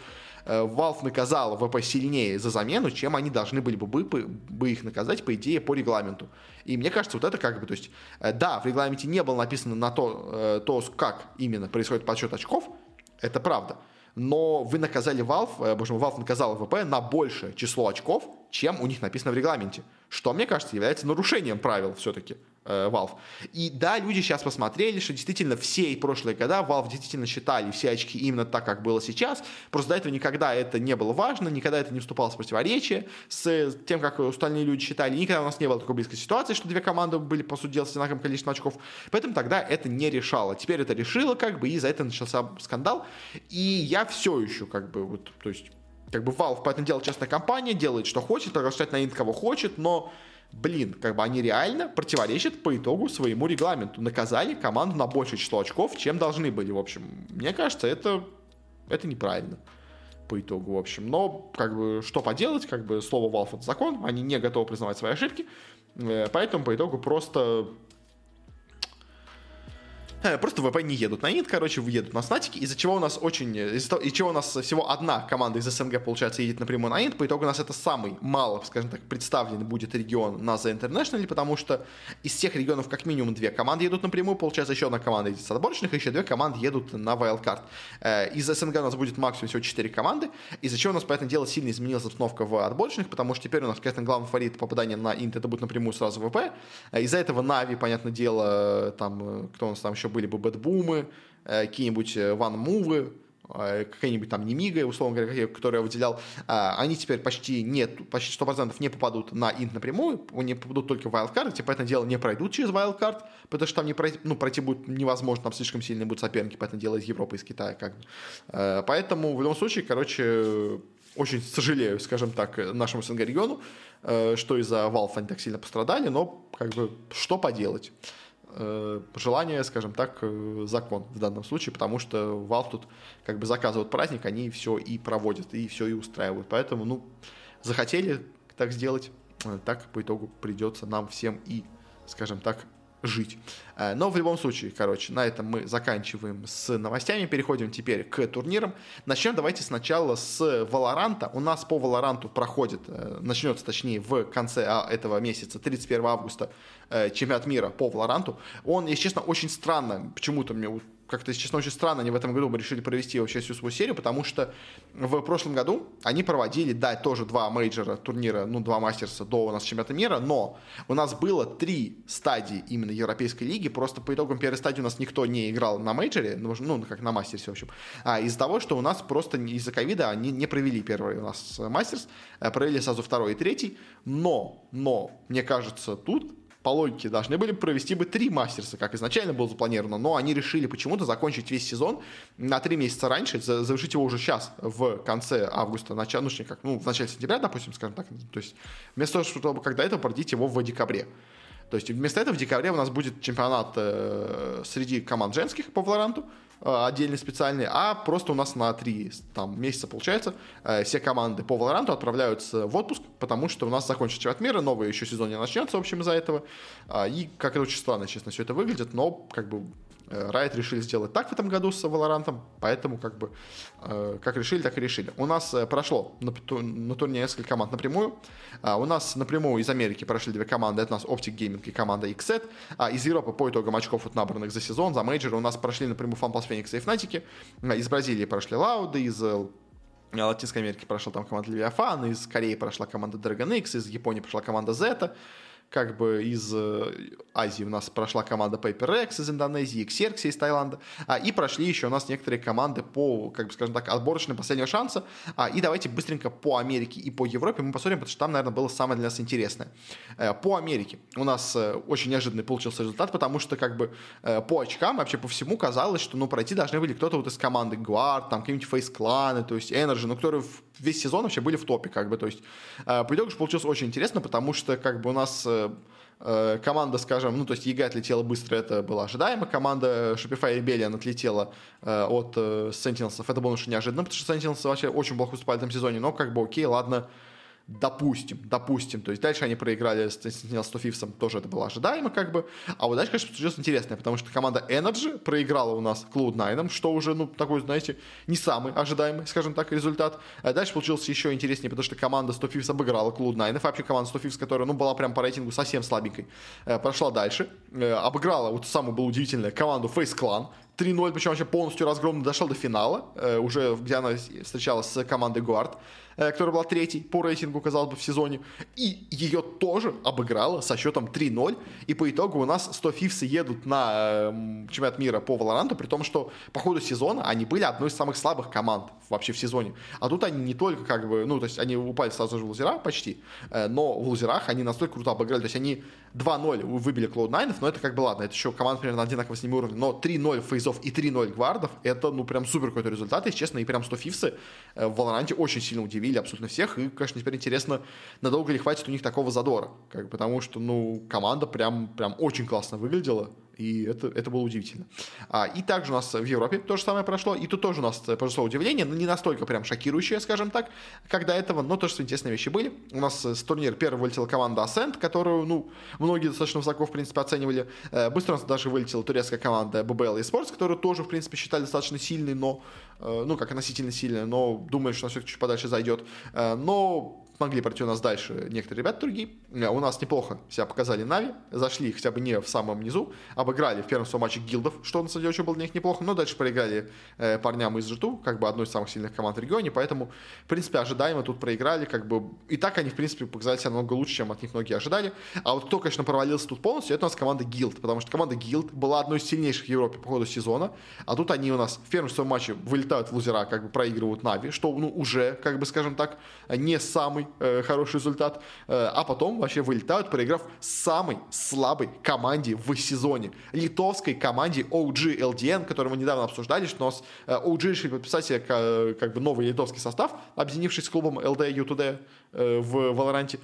э, Valve наказала ВП сильнее за замену, чем они должны были бы, бы, бы их наказать, по идее, по регламенту. И мне кажется, вот это как бы, то есть, э, да, в регламенте не было написано на то, э, то как именно происходит подсчет очков, это правда. Но вы наказали Valve, э, боже мой, Valve наказал ВП на большее число очков, чем у них написано в регламенте. Что, мне кажется, является нарушением правил все-таки Valve. И да, люди сейчас посмотрели, что действительно все и прошлые года Valve действительно считали все очки именно так, как было сейчас. Просто до этого никогда это не было важно, никогда это не вступало в противоречие с тем, как остальные люди считали. Никогда у нас не было такой близкой ситуации, что две команды были, по сути дела, с одинаковым количеством очков. Поэтому тогда это не решало. Теперь это решило, как бы, и за это начался скандал. И я все еще, как бы, вот, то есть как бы Valve, поэтому делает частная компания, делает, что хочет, приглашает на кого хочет, но, блин, как бы они реально противоречат по итогу своему регламенту. Наказали команду на большее число очков, чем должны были, в общем. Мне кажется, это, это неправильно по итогу, в общем. Но, как бы, что поделать, как бы, слово Valve это закон, они не готовы признавать свои ошибки, э, поэтому по итогу просто просто ВП не едут на ИНТ, короче, едут на снатики, из-за чего у нас очень, из-за из чего у нас всего одна команда из СНГ, получается, едет напрямую на ИНТ, по итогу у нас это самый мало, скажем так, представленный будет регион на The International, потому что из всех регионов как минимум две команды едут напрямую, получается, еще одна команда едет с отборочных, еще две команды едут на Wildcard. Э, из СНГ у нас будет максимум всего четыре команды, из-за чего у нас, поэтому дело, сильно изменилась обстановка в отборочных, потому что теперь у нас, конечно, главный фаворит попадания на ИНТ, это будет напрямую сразу ВП. Э, из-за этого Нави, понятное дело, там, кто у нас там еще были бы, Бэтбумы, Бумы, э, какие-нибудь Ван Мувы, э, какая-нибудь там Немига, условно говоря, которые я выделял, они теперь почти нет, почти 100% не попадут на инт напрямую, они попадут только в wildcard, типа это дело не пройдут через wildcard, потому что там не пройти, ну, пройти будет невозможно, там слишком сильные будут соперники, поэтому дело из Европы, из Китая, как бы. Э, поэтому в любом случае, короче, очень сожалею, скажем так, нашему СНГ региону, что из-за Valve они так сильно пострадали, но как бы что поделать. Э, желание, скажем так, э, закон в данном случае, потому что Valve тут как бы заказывают праздник, они все и проводят, и все и устраивают. Поэтому, ну, захотели так сделать, э, так по итогу придется нам всем и, скажем так, жить. Э, но в любом случае, короче, на этом мы заканчиваем с новостями, переходим теперь к турнирам. Начнем давайте сначала с Валоранта. У нас по Валоранту проходит, э, начнется точнее в конце а, этого месяца, 31 августа, э, чемпионат мира по Валоранту. Он, если честно, очень странно, почему-то мне как-то, если честно, очень странно, они в этом году решили провести вообще всю свою серию, потому что в прошлом году они проводили, да, тоже два мейджора турнира, ну, два мастерса до у нас чемпионата мира, но у нас было три стадии именно Европейской лиги, просто по итогам первой стадии у нас никто не играл на мейджоре, ну, ну как на мастерсе, в общем, а из-за того, что у нас просто из-за ковида они не провели первый у нас мастерс, а провели сразу второй и третий, но, но, мне кажется, тут по логике должны были провести бы три мастерса, как изначально было запланировано, но они решили почему-то закончить весь сезон на три месяца раньше, завершить его уже сейчас, в конце августа, начало, ну, как, ну, в начале сентября, допустим, скажем так, то есть вместо того, чтобы когда это проводить его в декабре. То есть вместо этого в декабре у нас будет чемпионат э, среди команд женских по Валоранту, Э, отдельный специальный, а просто у нас на три там, месяца, получается, э, все команды по Валоранту отправляются в отпуск, потому что у нас закончится чемпионат мира, новый еще сезон не начнется, в общем, из-за этого. А, и как это очень странно, честно, все это выглядит, но как бы Э, Riot решили сделать так в этом году с Valorant, поэтому как бы э, как решили, так и решили. У нас э, прошло на, на турнире несколько команд напрямую. А, у нас напрямую из Америки прошли две команды. Это у нас Optic Gaming и команда XZ. А из Европы по итогам очков вот набранных за сезон, за мейджоры у нас прошли напрямую FunPlus Phoenix и Fnatic. А, из Бразилии прошли Лауды, из Латинской Америки прошла там команда Leviathan, из Кореи прошла команда Dragon X, из Японии прошла команда Zeta. Как бы из э, Азии у нас прошла команда Paper X из Индонезии, Xerxes из Таиланда, а, и прошли еще у нас некоторые команды по, как бы скажем так, отборочным последнего шанса. А, и давайте быстренько по Америке и по Европе мы посмотрим, потому что там, наверное, было самое для нас интересное. Э, по Америке у нас э, очень неожиданный получился результат, потому что как бы по очкам вообще по всему казалось, что ну пройти должны были кто-то вот из команды Guard, там какие-нибудь FaZe Clan, то есть NRG, ну которые весь сезон вообще были в топе, как бы, то есть по итогу получилось очень интересно, потому что как бы у нас команда, скажем, ну, то есть EG отлетела быстро, это было ожидаемо. Команда Shopify Rebellion отлетела э, от э, Sentinels. Это было немножко неожиданно, потому что Sentinels вообще очень плохо выступали в этом сезоне. Но как бы окей, ладно, Допустим, допустим. То есть дальше они проиграли с Sentinels 100 Fifths, тоже это было ожидаемо как бы. А вот дальше, конечно, случилось интересное, потому что команда Energy проиграла у нас Cloud9, что уже, ну, такой, знаете, не самый ожидаемый, скажем так, результат. А дальше получился еще интереснее, потому что команда 100 Fifths обыграла Cloud9, вообще команда 100 Fifths, которая, ну, была прям по рейтингу совсем слабенькой, э, прошла дальше, э, обыграла, вот самое было удивительное, команду Face Clan, 3-0, причем вообще полностью разгромно дошел до финала, э, уже где она встречалась с командой Гуард. Э, которая была третьей по рейтингу, казалось бы, в сезоне. И ее тоже обыграла со счетом 3-0. И по итогу у нас 100 фифсы едут на э, чемпионат мира по Валоранту, при том, что по ходу сезона они были одной из самых слабых команд вообще в сезоне. А тут они не только как бы, ну, то есть они упали сразу же в лузера почти, э, но в лузерах они настолько круто обыграли. То есть они 2-0 выбили Cloud9, но это как бы ладно, это еще команда примерно одинаково с ними уровня. Но 3-0 фейзов и 3-0 гвардов, это, ну, прям супер какой-то результат. И, честно, и прям 100 фифсы в Валоранте очень сильно удивили абсолютно всех. И, конечно, теперь интересно, надолго ли хватит у них такого задора. Как, потому что, ну, команда прям, прям очень классно выглядела. И это, это было удивительно. А, и также у нас в Европе то же самое прошло. И тут тоже у нас произошло удивление, но не настолько прям шокирующее, скажем так, как до этого, но тоже интересные вещи были. У нас с турнира первой вылетела команда Ascent, которую, ну, многие достаточно высоко, в принципе, оценивали. Э, быстро у нас даже вылетела турецкая команда BBL Esports, которую тоже, в принципе, считали достаточно сильной, но, э, ну, как относительно сильная, но думаю, что она все-таки чуть подальше зайдет. Э, но смогли пройти у нас дальше некоторые ребята другие. У нас неплохо себя показали Нави, зашли хотя бы не в самом низу, обыграли в первом своем матче гилдов, что на самом деле очень было для них неплохо, но дальше проиграли э, парням из g как бы одной из самых сильных команд в регионе, поэтому, в принципе, ожидаемо тут проиграли, как бы, и так они, в принципе, показали себя намного лучше, чем от них многие ожидали. А вот кто, конечно, провалился тут полностью, это у нас команда Guild, потому что команда Guild была одной из сильнейших в Европе по ходу сезона, а тут они у нас в первом своем матче вылетают в лузера, как бы проигрывают Нави, что, ну, уже, как бы, скажем так, не самый э, хороший результат, э, а потом вообще вылетают, проиграв самой слабой команде в сезоне. Литовской команде OG LDN, которую мы недавно обсуждали, что у нас э, OG решили подписать себе как бы новый литовский состав, объединившись с клубом LD U2D э, в Валоранте.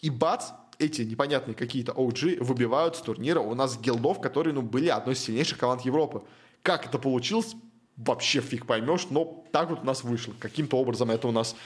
И бац, эти непонятные какие-то OG выбивают с турнира у нас гилдов, которые ну, были одной из сильнейших команд Европы. Как это получилось, вообще фиг поймешь, но так вот у нас вышло. Каким-то образом это у нас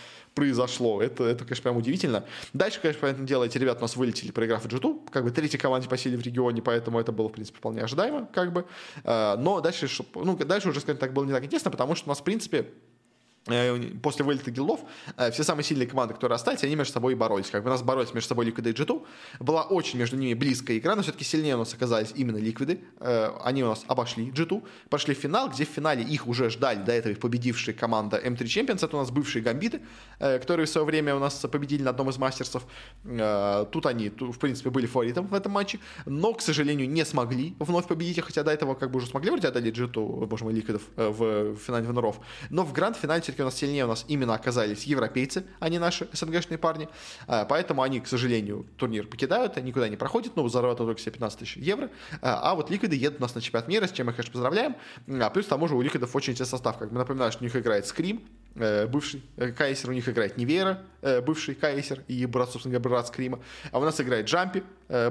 произошло. Это, это, конечно, прям удивительно. Дальше, конечно, понятное дело, эти ребята у нас вылетели, проиграв G2, как бы третьей команде по силе в регионе, поэтому это было, в принципе, вполне ожидаемо, как бы. А, но дальше, ну, дальше уже, скажем так, было не так интересно, потому что у нас, в принципе, Э, после вылета гилдов э, все самые сильные команды, которые остались, они между собой боролись. Как бы у нас боролись между собой Liquid и G2. Была очень между ними близкая игра, но все-таки сильнее у нас оказались именно Liquid. Э, они у нас обошли G2, пошли в финал, где в финале их уже ждали до этого их победившая команда M3 Champions. Это у нас бывшие гамбиты, которые в свое время у нас победили на одном из мастерсов. Тут они, в принципе, были фаворитом в этом матче, но, к сожалению, не смогли вновь победить их, хотя до этого как бы уже смогли вроде одолеть G2, боже мой, Liquidов в финале виноров. Но в гранд-финале все-таки у нас сильнее у нас именно оказались европейцы, а не наши СНГшные парни. А, поэтому они, к сожалению, турнир покидают, никуда не проходят, но зарабатывают только себе 15 тысяч евро. А, а вот Ликвиды едут у нас на чемпионат мира, с чем мы, конечно, поздравляем. А плюс к тому же у Ликвидов очень интересный состав. Как бы напоминаю, что у них играет Скрим, бывший э, Кайсер, у них играет Невера, э, бывший Кайсер и брат, собственно говоря, брат Скрима. А у нас играет Джампи,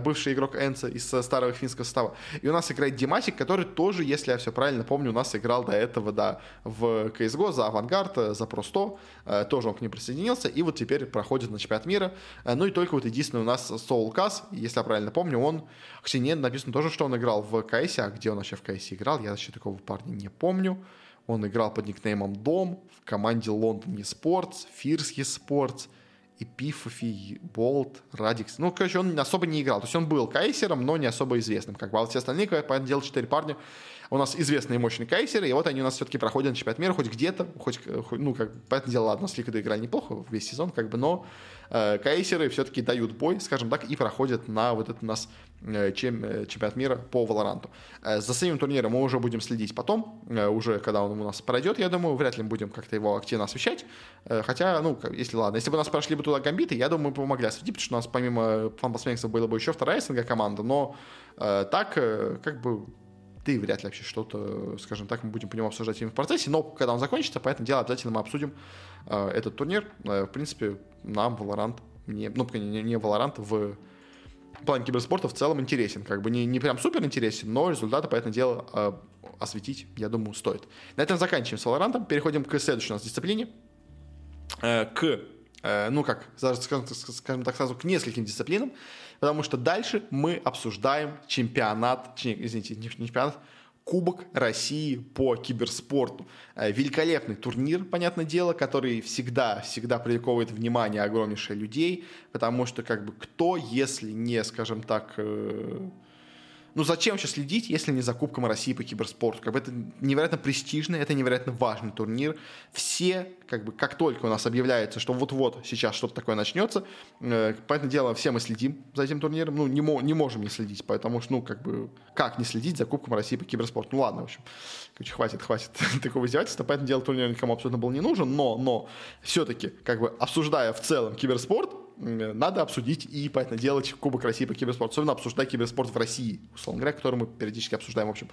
бывший игрок Энца из старого финского состава. И у нас играет Димасик, который тоже, если я все правильно помню, у нас играл до этого, да, в CSGO за Авангард, за Pro 100, э, тоже он к ним присоединился, и вот теперь проходит на чемпионат мира. Э, ну и только вот единственный у нас Soul Кас, если я правильно помню, он, хотя нет, написано тоже, что он играл в КС, а где он вообще в КС играл, я вообще такого парня не помню. Он играл под никнеймом Дом в команде Лондон Esports, Фирский Sports, Эпифофи, Болт, Радикс. Ну, короче, он особо не играл. То есть он был кайсером, но не особо известным. Как бы, а все остальные, понятное дело, четыре парня, у нас известные мощные кайсеры, и вот они у нас все-таки проходят на чемпионат мира хоть где-то, хоть, хоть ну, как, понятное дело, ладно, с Ликвидой играли неплохо весь сезон, как бы, но э, кайсеры все-таки дают бой, скажем так, и проходят на вот этот у нас э, чем, э, чемпионат мира по Валоранту. Э, за самим турниром мы уже будем следить потом, э, уже когда он у нас пройдет, я думаю, вряд ли мы будем как-то его активно освещать, э, хотя, ну, если ладно, если бы у нас прошли бы туда гамбиты, я думаю, мы помогли осветить, потому что у нас помимо фанбасмейксов была бы еще вторая СНГ команда, но э, так, э, как бы, и вряд ли вообще что-то, скажем так, мы будем по нему обсуждать именно в процессе, но когда он закончится, поэтому дело обязательно мы обсудим э, этот турнир. Э, в принципе, нам Valorant, не, ну, не, не Valorant в плане киберспорта в целом интересен. Как бы не, не прям супер интересен, но результаты, поэтому дело, э, осветить, я думаю, стоит. На этом заканчиваем с Valorant, переходим к следующей у нас дисциплине, э, к, э, ну как, скажем, скажем так сразу, к нескольким дисциплинам, потому что дальше мы обсуждаем чемпионат, извините, не чемпионат, Кубок России по киберспорту. Э, великолепный турнир, понятное дело, который всегда, всегда привлекает внимание огромнейшее людей, потому что как бы кто, если не, скажем так, э, ну зачем сейчас следить, если не за Кубком России по киберспорту? Как бы это невероятно престижный, это невероятно важный турнир. Все, как бы, как только у нас объявляется, что вот-вот сейчас что-то такое начнется, э, поэтому дело, все мы следим за этим турниром, ну, не, мо- не можем не следить, потому что, ну, как бы, как не следить за Кубком России по киберспорту? Ну, ладно, в общем, короче, хватит, хватит (laughs) такого издевательства, поэтому дело турнир никому абсолютно был не нужен, но, но, все-таки, как бы, обсуждая в целом киберспорт, надо обсудить и, понятно, делать Кубок России по киберспорту, особенно обсуждать киберспорт в России, условно говоря, который мы периодически обсуждаем. В общем,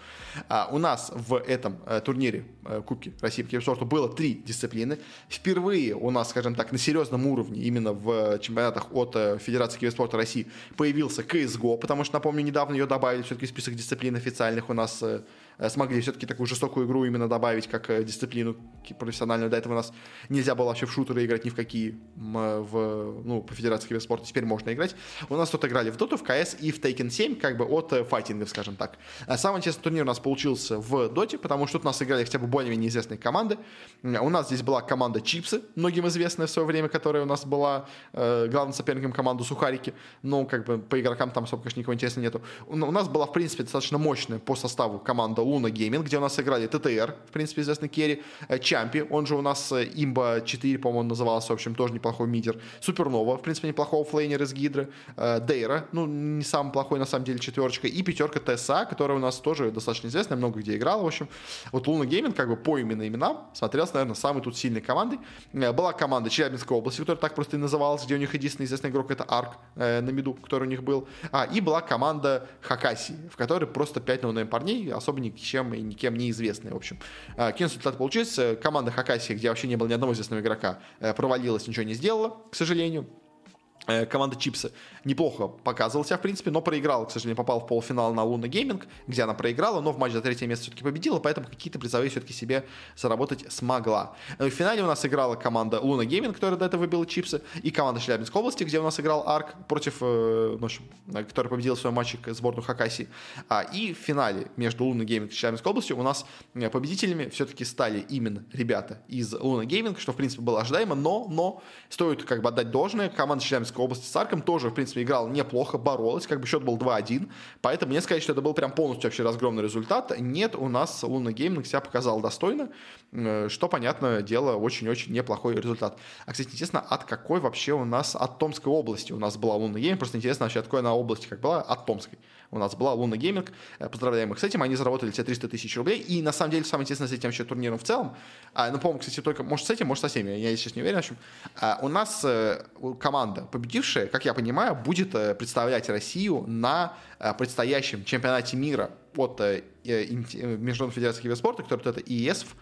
а, у нас в этом э, турнире э, Кубки России по киберспорту было три дисциплины. Впервые у нас, скажем так, на серьезном уровне, именно в чемпионатах от э, Федерации киберспорта России, появился CSGO, потому что, напомню, недавно ее добавили все-таки в список дисциплин официальных у нас Э, смогли все-таки такую жестокую игру именно добавить как э, дисциплину профессиональную. До этого у нас нельзя было вообще в шутеры играть ни в какие в, ну, по Федерации киберспорта. Теперь можно играть. У нас тут играли в Доту, в КС и в Taken 7, как бы от э, файтингов, скажем так. Самый интересный турнир у нас получился в Доте, потому что тут у нас играли хотя бы более-менее известные команды. У нас здесь была команда Чипсы, многим известная в свое время, которая у нас была э, главным соперником команды Сухарики. Но как бы по игрокам там особо, конечно, никого интересного нету. У нас была, в принципе, достаточно мощная по составу команда Luna Gaming, где у нас играли ТТР, в принципе, известный Керри, э, Чампи, он же у нас э, Имба 4, по-моему, назывался, в общем, тоже неплохой мидер, Супернова, в принципе, неплохой оффлейнер из Гидры, э, Дейра, ну, не самый плохой, на самом деле, четверочка, и пятерка ТСА, которая у нас тоже достаточно известная, много где играла, в общем. Вот Luna Gaming, как бы по именно именам, смотрелся, наверное, самой тут сильной командой. Была команда Челябинской области, которая так просто и называлась, где у них единственный известный игрок это Арк на миду, который у них был. А, и была команда Хакаси, в которой просто 5 ноунейм парней, особо ни чем и никем не известные, в общем. А, Кинус результат получился. Команда Хакаси, где вообще не было ни одного известного игрока, э, провалилась, ничего не сделала, к сожалению. Э, команда Чипсы неплохо показывала себя, в принципе, но проиграла, к сожалению, попала в полуфинал на Luna Gaming, где она проиграла, но в матче за третье место все-таки победила, поэтому какие-то призовые все-таки себе заработать смогла. Э, в финале у нас играла команда Luna Gaming, которая до этого выбила Чипсы, и команда Челябинской области, где у нас играл Арк против, э, ну, который победил в своем матче сборную Хакаси. А, и в финале между Luna Gaming и Челябинской областью у нас победителями все-таки стали именно ребята из Luna Gaming, что, в принципе, было ожидаемо, но, но стоит как бы отдать должное. Команда Челябинской Московской области с Арком тоже, в принципе, играл неплохо, боролась, как бы счет был 2-1, поэтому мне сказать, что это был прям полностью вообще разгромный результат. Нет, у нас Luna Gaming себя показал достойно, э, что, понятное дело, очень-очень неплохой результат. А, кстати, интересно, от какой вообще у нас, от Томской области у нас была Luna Gaming, просто интересно вообще, от какой она области как была, от Томской у нас была Luna Gaming. Э, поздравляем их с этим. Они заработали себе 300 тысяч рублей. И на самом деле самое интересное с этим еще турниром в целом, а, ну, по-моему, кстати, только, может, с этим, может, со всеми, я сейчас не уверен, в общем, а, у нас э, команда, победившая, как я понимаю, будет э, представлять Россию на предстоящем чемпионате мира от Международной Федерации Киберспорта, который это IESF, Э,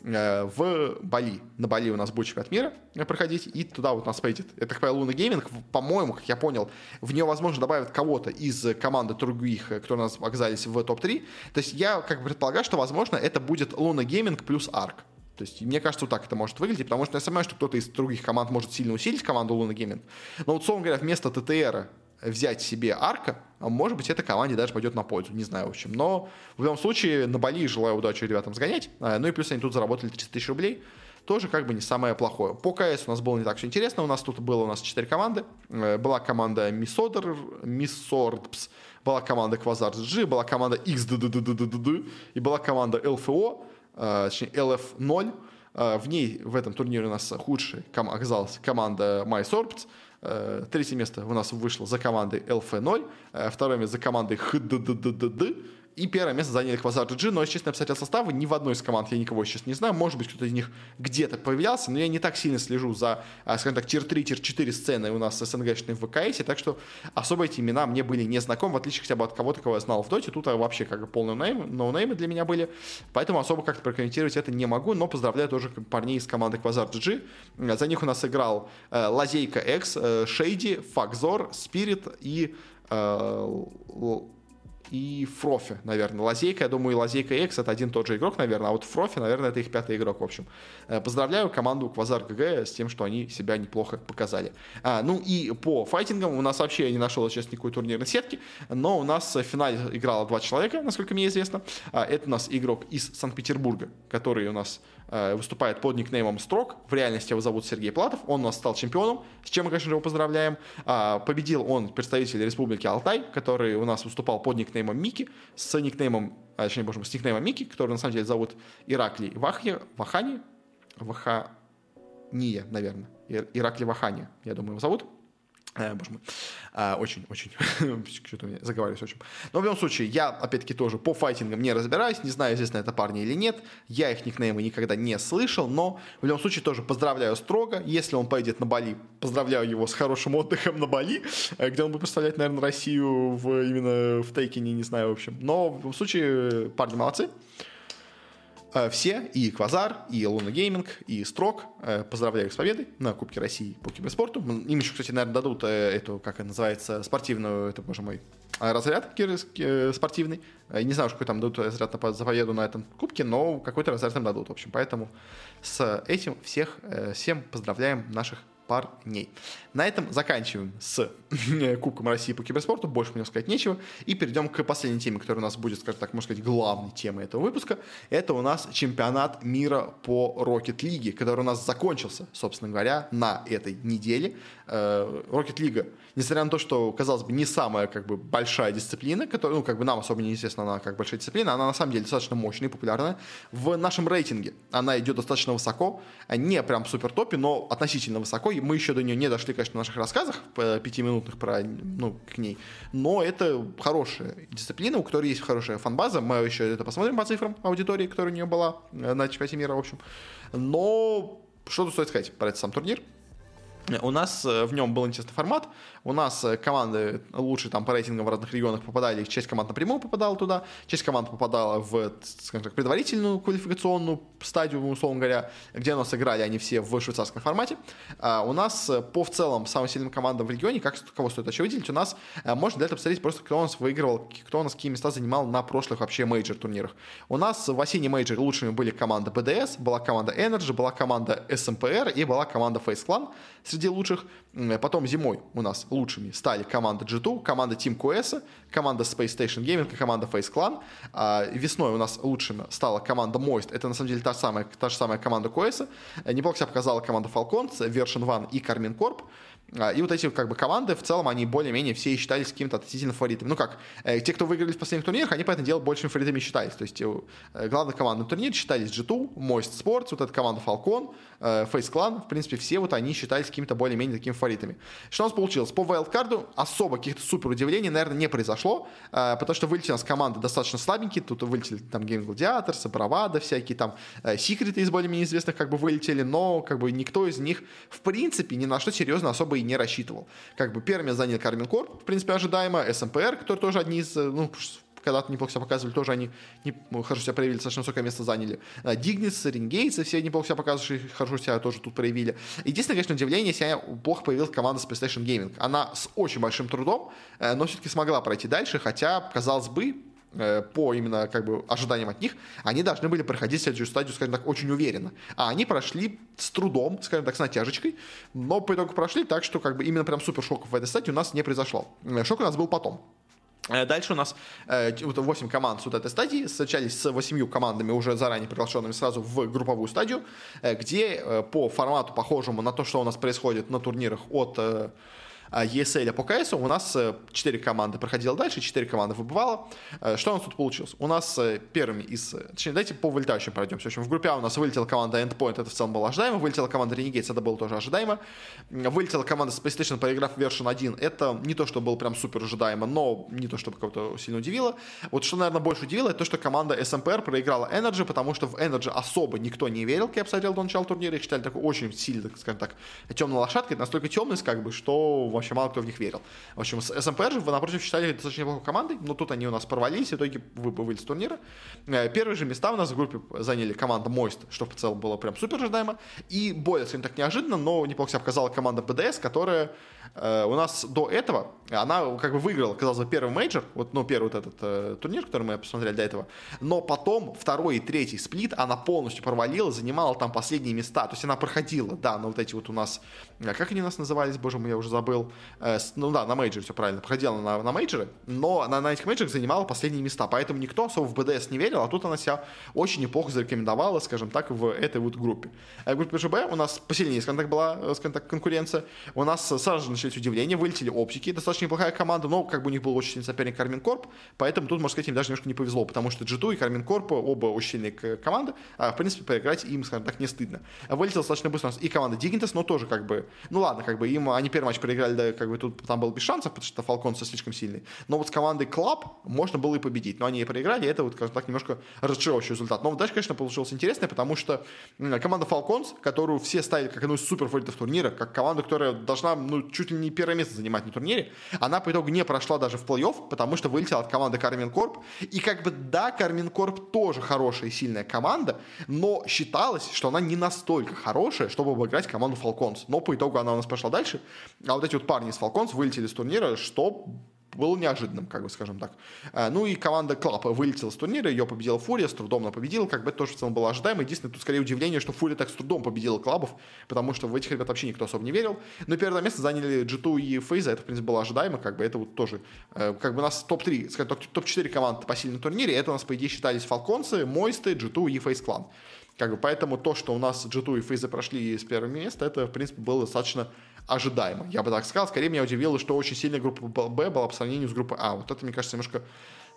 в Бали. На Бали у нас будет чемпионат мира проходить, и туда вот нас поедет. Это, как правило, Luna Gaming. По-моему, как я понял, в нее, возможно, добавят кого-то из команды других, кто у нас оказались в топ-3. То есть я как бы предполагаю, что, возможно, это будет Luna Gaming плюс Арк. То есть, мне кажется, вот так это может выглядеть, потому что я понимаю, что кто-то из других команд может сильно усилить команду Luna Gaming. Но вот, словно говоря, вместо ТТР взять себе арка, а может быть, этой команде даже пойдет на пользу, не знаю, в общем. Но в любом случае, на Бали желаю удачи ребятам сгонять. А, ну и плюс они тут заработали 300 тысяч рублей. Тоже как бы не самое плохое. По КС у нас было не так все интересно. У нас тут было у нас 4 команды. Э, была команда Мисодер, Миссордпс, была команда Quasar G, была команда XDDDDD, и была команда LFO, точнее LF0. В ней в этом турнире у нас худшей оказалась команда MySorbs, Третье место у нас вышло за командой LF0, второе место за командой HDDDD, и первое место заняли Quasar GG, но, честно, обстоятельства состава ни в одной из команд я никого сейчас не знаю. Может быть, кто-то из них где-то появлялся, но я не так сильно слежу за, а, скажем так, tier-3, tier-4 сцены у нас СНГшной в CS, так что особо эти имена мне были не знакомы, в отличие хотя бы от кого-то, кого я знал в Доте. Тут вообще как бы полные ноунеймы, ноунеймы для меня были, поэтому особо как-то прокомментировать это не могу, но поздравляю тоже парней из команды Quasar GG. За них у нас играл э, Лазейка X, э, Шейди, Факзор, Спирит и э, и Фрофи, наверное. Лазейка, я думаю, и Лазейка X это один тот же игрок, наверное, а вот Фрофи, наверное, это их пятый игрок, в общем. Э, поздравляю команду Quasar GG с тем, что они себя неплохо показали. А, ну и по файтингам у нас вообще я не нашел сейчас никакой турнирной сетки, но у нас в финале играло два человека, насколько мне известно. А, это у нас игрок из Санкт-Петербурга, который у нас выступает под никнеймом Строк. В реальности его зовут Сергей Платов. Он у нас стал чемпионом, с чем мы, конечно же, его поздравляем. А, победил он представитель Республики Алтай, который у нас выступал под никнеймом Мики, с никнеймом, а, точнее, боже с никнеймом Мики, который на самом деле зовут Ираклий Вахья, Вахани, Вахания, наверное. Ираклий Вахани, я думаю, его зовут. Э, боже мой. А, (laughs) Что-то у меня заговариваюсь очень. Но в любом случае, я, опять-таки, тоже по файтингам не разбираюсь. Не знаю, известно это парни или нет. Я их никнеймы никогда не слышал. Но в любом случае тоже поздравляю строго. Если он поедет на Бали, поздравляю его с хорошим отдыхом на Бали, э, где он будет представлять, наверное, Россию в, именно в Тейкине, не знаю, в общем. Но в любом случае, парни молодцы. Э, все, и Квазар, и Луна Гейминг, и Строк, э, поздравляю их с победой на Кубке России по киберспорту. Им еще, кстати, наверное, дадут э, эту, как это называется, спортивную, это, боже мой, разряд спортивный. Не знаю, какой там дадут разряд за победу на этом кубке, но какой-то разряд им дадут, в общем. Поэтому с этим всех, всем поздравляем наших парней. На этом заканчиваем с (laughs) Кубком России по киберспорту. Больше мне сказать нечего. И перейдем к последней теме, которая у нас будет, скажем так, можно сказать, главной темой этого выпуска. Это у нас чемпионат мира по Rocket League, который у нас закончился, собственно говоря, на этой неделе. Э, Rocket League, несмотря на то, что, казалось бы, не самая как бы большая дисциплина, которая, ну, как бы нам особо неизвестна она как большая дисциплина, она на самом деле достаточно мощная и популярная. В нашем рейтинге она идет достаточно высоко, не прям супер топе, но относительно высоко мы еще до нее не дошли, конечно, в наших рассказах пятиминутных про, ну, к ней, но это хорошая дисциплина, у которой есть хорошая фанбаза, мы еще это посмотрим по цифрам аудитории, которая у нее была э, на чемпионате мира, в общем. Но что тут стоит сказать про этот сам турнир? У нас э, в нем был интересный формат. У нас э, команды лучше там по рейтингам в разных регионах попадали. Часть команд напрямую попадала туда, часть команд попадала в, скажем так, предварительную квалификационную стадию, условно говоря, где у нас играли они все в швейцарском формате. А у нас э, по в целом самым сильным командам в регионе, как кого стоит еще выделить, у нас можно для этого посмотреть просто, кто у нас выигрывал, кто у нас какие места занимал на прошлых вообще мейджор турнирах. У нас в осенней мейджоре лучшими были команда BDS, была команда NRG, была команда SMPR и была команда FaZe Clan среди лучших. Потом зимой у нас лучшими стали команда G2, команда Team Queso, команда Space Station Gaming и команда FaZe Clan. А весной у нас лучшими стала команда Moist. Это на самом деле та, самая, та же самая команда Queso. Неплохо себя показала команда Falcons, Version One и Carmine Corp. А, и вот эти как бы команды в целом, они более-менее все считались какими-то относительно фаворитами. Ну как, э, те, кто выиграли в последних турнирах, они, по этому делу, большими фаворитами считались. То есть э, главная команда на турнире считались G2, Moist Sports, вот эта команда Falcon, э, Face Clan, в принципе, все вот они считались какими-то более-менее такими фаворитами. Что у нас получилось? По wildcard особо каких-то супер удивлений, наверное, не произошло, э, потому что вылетели у нас команды достаточно слабенькие, тут вылетели там Game Gladiators, Бравада, всякие там э, секреты из более-менее известных как бы вылетели, но как бы никто из них, в принципе, ни на что серьезно особо и не рассчитывал. Как бы первыми занял Кармин Корп, в принципе, ожидаемо, СМПР, который тоже одни из, э, ну, когда-то неплохо себя показывали, тоже они не, ну, хорошо себя проявили, достаточно высокое место заняли. Дигнис, Рингейтс, все неплохо себя показывали, хорошо себя тоже тут проявили. Единственное, конечно, удивление, себя плохо появилась команда с PlayStation Gaming. Она с очень большим трудом, э, но все-таки смогла пройти дальше, хотя, казалось бы, Э, по именно как бы ожиданиям от них, они должны были проходить следующую стадию, скажем так, очень уверенно. А они прошли с трудом, скажем так, с натяжечкой, но по итогу прошли так, что как бы именно прям супер шоков в этой стадии у нас не произошло. Э, шок у нас был потом. Э, дальше у нас э, 8 команд с вот этой стадии встречались с 8 командами, уже заранее приглашенными сразу в групповую стадию, где по формату, похожему на то, что у нас происходит на турнирах от ESL по КС, у нас 4 команды проходило дальше, 4 команды выбывало. Что у нас тут получилось? У нас первыми из... Точнее, давайте по вылетающим пройдемся. В общем, в группе А у нас вылетела команда Endpoint, это в целом было ожидаемо. Вылетела команда Renegades, это было тоже ожидаемо. Вылетела команда с PlayStation, проиграв Version 1. Это не то, что было прям супер ожидаемо, но не то, чтобы кого-то сильно удивило. Вот что, наверное, больше удивило, это то, что команда SMPR проиграла Energy, потому что в Energy особо никто не верил, как я посмотрел до начала турнира. Их считали такой очень сильно, скажем так, темной лошадкой. Настолько темность, как бы, что вообще мало кто в них верил. В общем, с SMPR же, напротив, считали достаточно неплохой командой, но тут они у нас порвались, в итоге вылез турнира. Э, первые же места у нас в группе заняли команда Moist, что в целом было прям супер ожидаемо. И более, скажем так, неожиданно, но неплохо себя показала команда BDS, которая у нас до этого, она как бы выиграла, казалось бы, первый мейджор, вот, ну, первый вот этот э, турнир, который мы посмотрели до этого, но потом второй и третий сплит она полностью провалила, занимала там последние места, то есть она проходила, да, на вот эти вот у нас, э, как они у нас назывались, боже мой, я уже забыл, э, ну да, на мейджоре все правильно, проходила на, на мейджоры, но на, на этих мейджорах занимала последние места, поэтому никто особо в BDS не верил, а тут она себя очень неплохо зарекомендовала, скажем так, в этой вот группе. А в группе же B у нас посильнее, скажем так, была, э, скажем так, конкуренция, у нас сразу же начались удивления, вылетели оптики, достаточно неплохая команда, но как бы у них был очень сильный соперник Karmine Corp, поэтому тут, можно сказать, им даже немножко не повезло, потому что G2 и Karmine Corp оба очень сильные команды, а в принципе проиграть им, скажем так, не стыдно. Вылетел достаточно быстро у нас и команда Dignitas, но тоже как бы, ну ладно, как бы им, они первый матч проиграли, да, как бы тут там был без шансов, потому что Фалконсы слишком сильный, но вот с командой Club можно было и победить, но они и проиграли, и это вот, скажем так, немножко разочаровывающий результат. Но дальше, конечно, получилось интересно, потому что команда Falcons, которую все ставили как одну из супер фаворитов турнира, как команду, которая должна, ну, чуть ли не первое место занимать на турнире, она по итогу не прошла даже в плей-офф, потому что вылетела от команды Karmine Corp. И как бы, да, Karmine Corp тоже хорошая и сильная команда, но считалось, что она не настолько хорошая, чтобы обыграть команду Falcons. Но по итогу она у нас пошла дальше. А вот эти вот парни из Falcons вылетели с турнира, что было неожиданным, как бы скажем так. А, ну и команда Club вылетела с турнира, ее победила FURIA, с трудом она победила, как бы это тоже в целом было ожидаемо. Единственное, тут скорее удивление, что FURIA так с трудом победила Клабов, потому что в этих ребят вообще никто особо не верил. Но первое место заняли G2 и FaZe, это, в принципе, было ожидаемо, как бы это вот тоже, э, как бы у нас топ-3, скажем, топ-4 команды по сильному турнире, это у нас, по идее, считались Фалконцы, Мойсты, G2 и FaZe Clan. Как бы поэтому то, что у нас G2 и Фейза прошли с первого места, это, в принципе, было достаточно ожидаемо. Я бы так сказал. Скорее меня удивило, что очень сильная группа Б была по сравнению с группой А. Вот это, мне кажется, немножко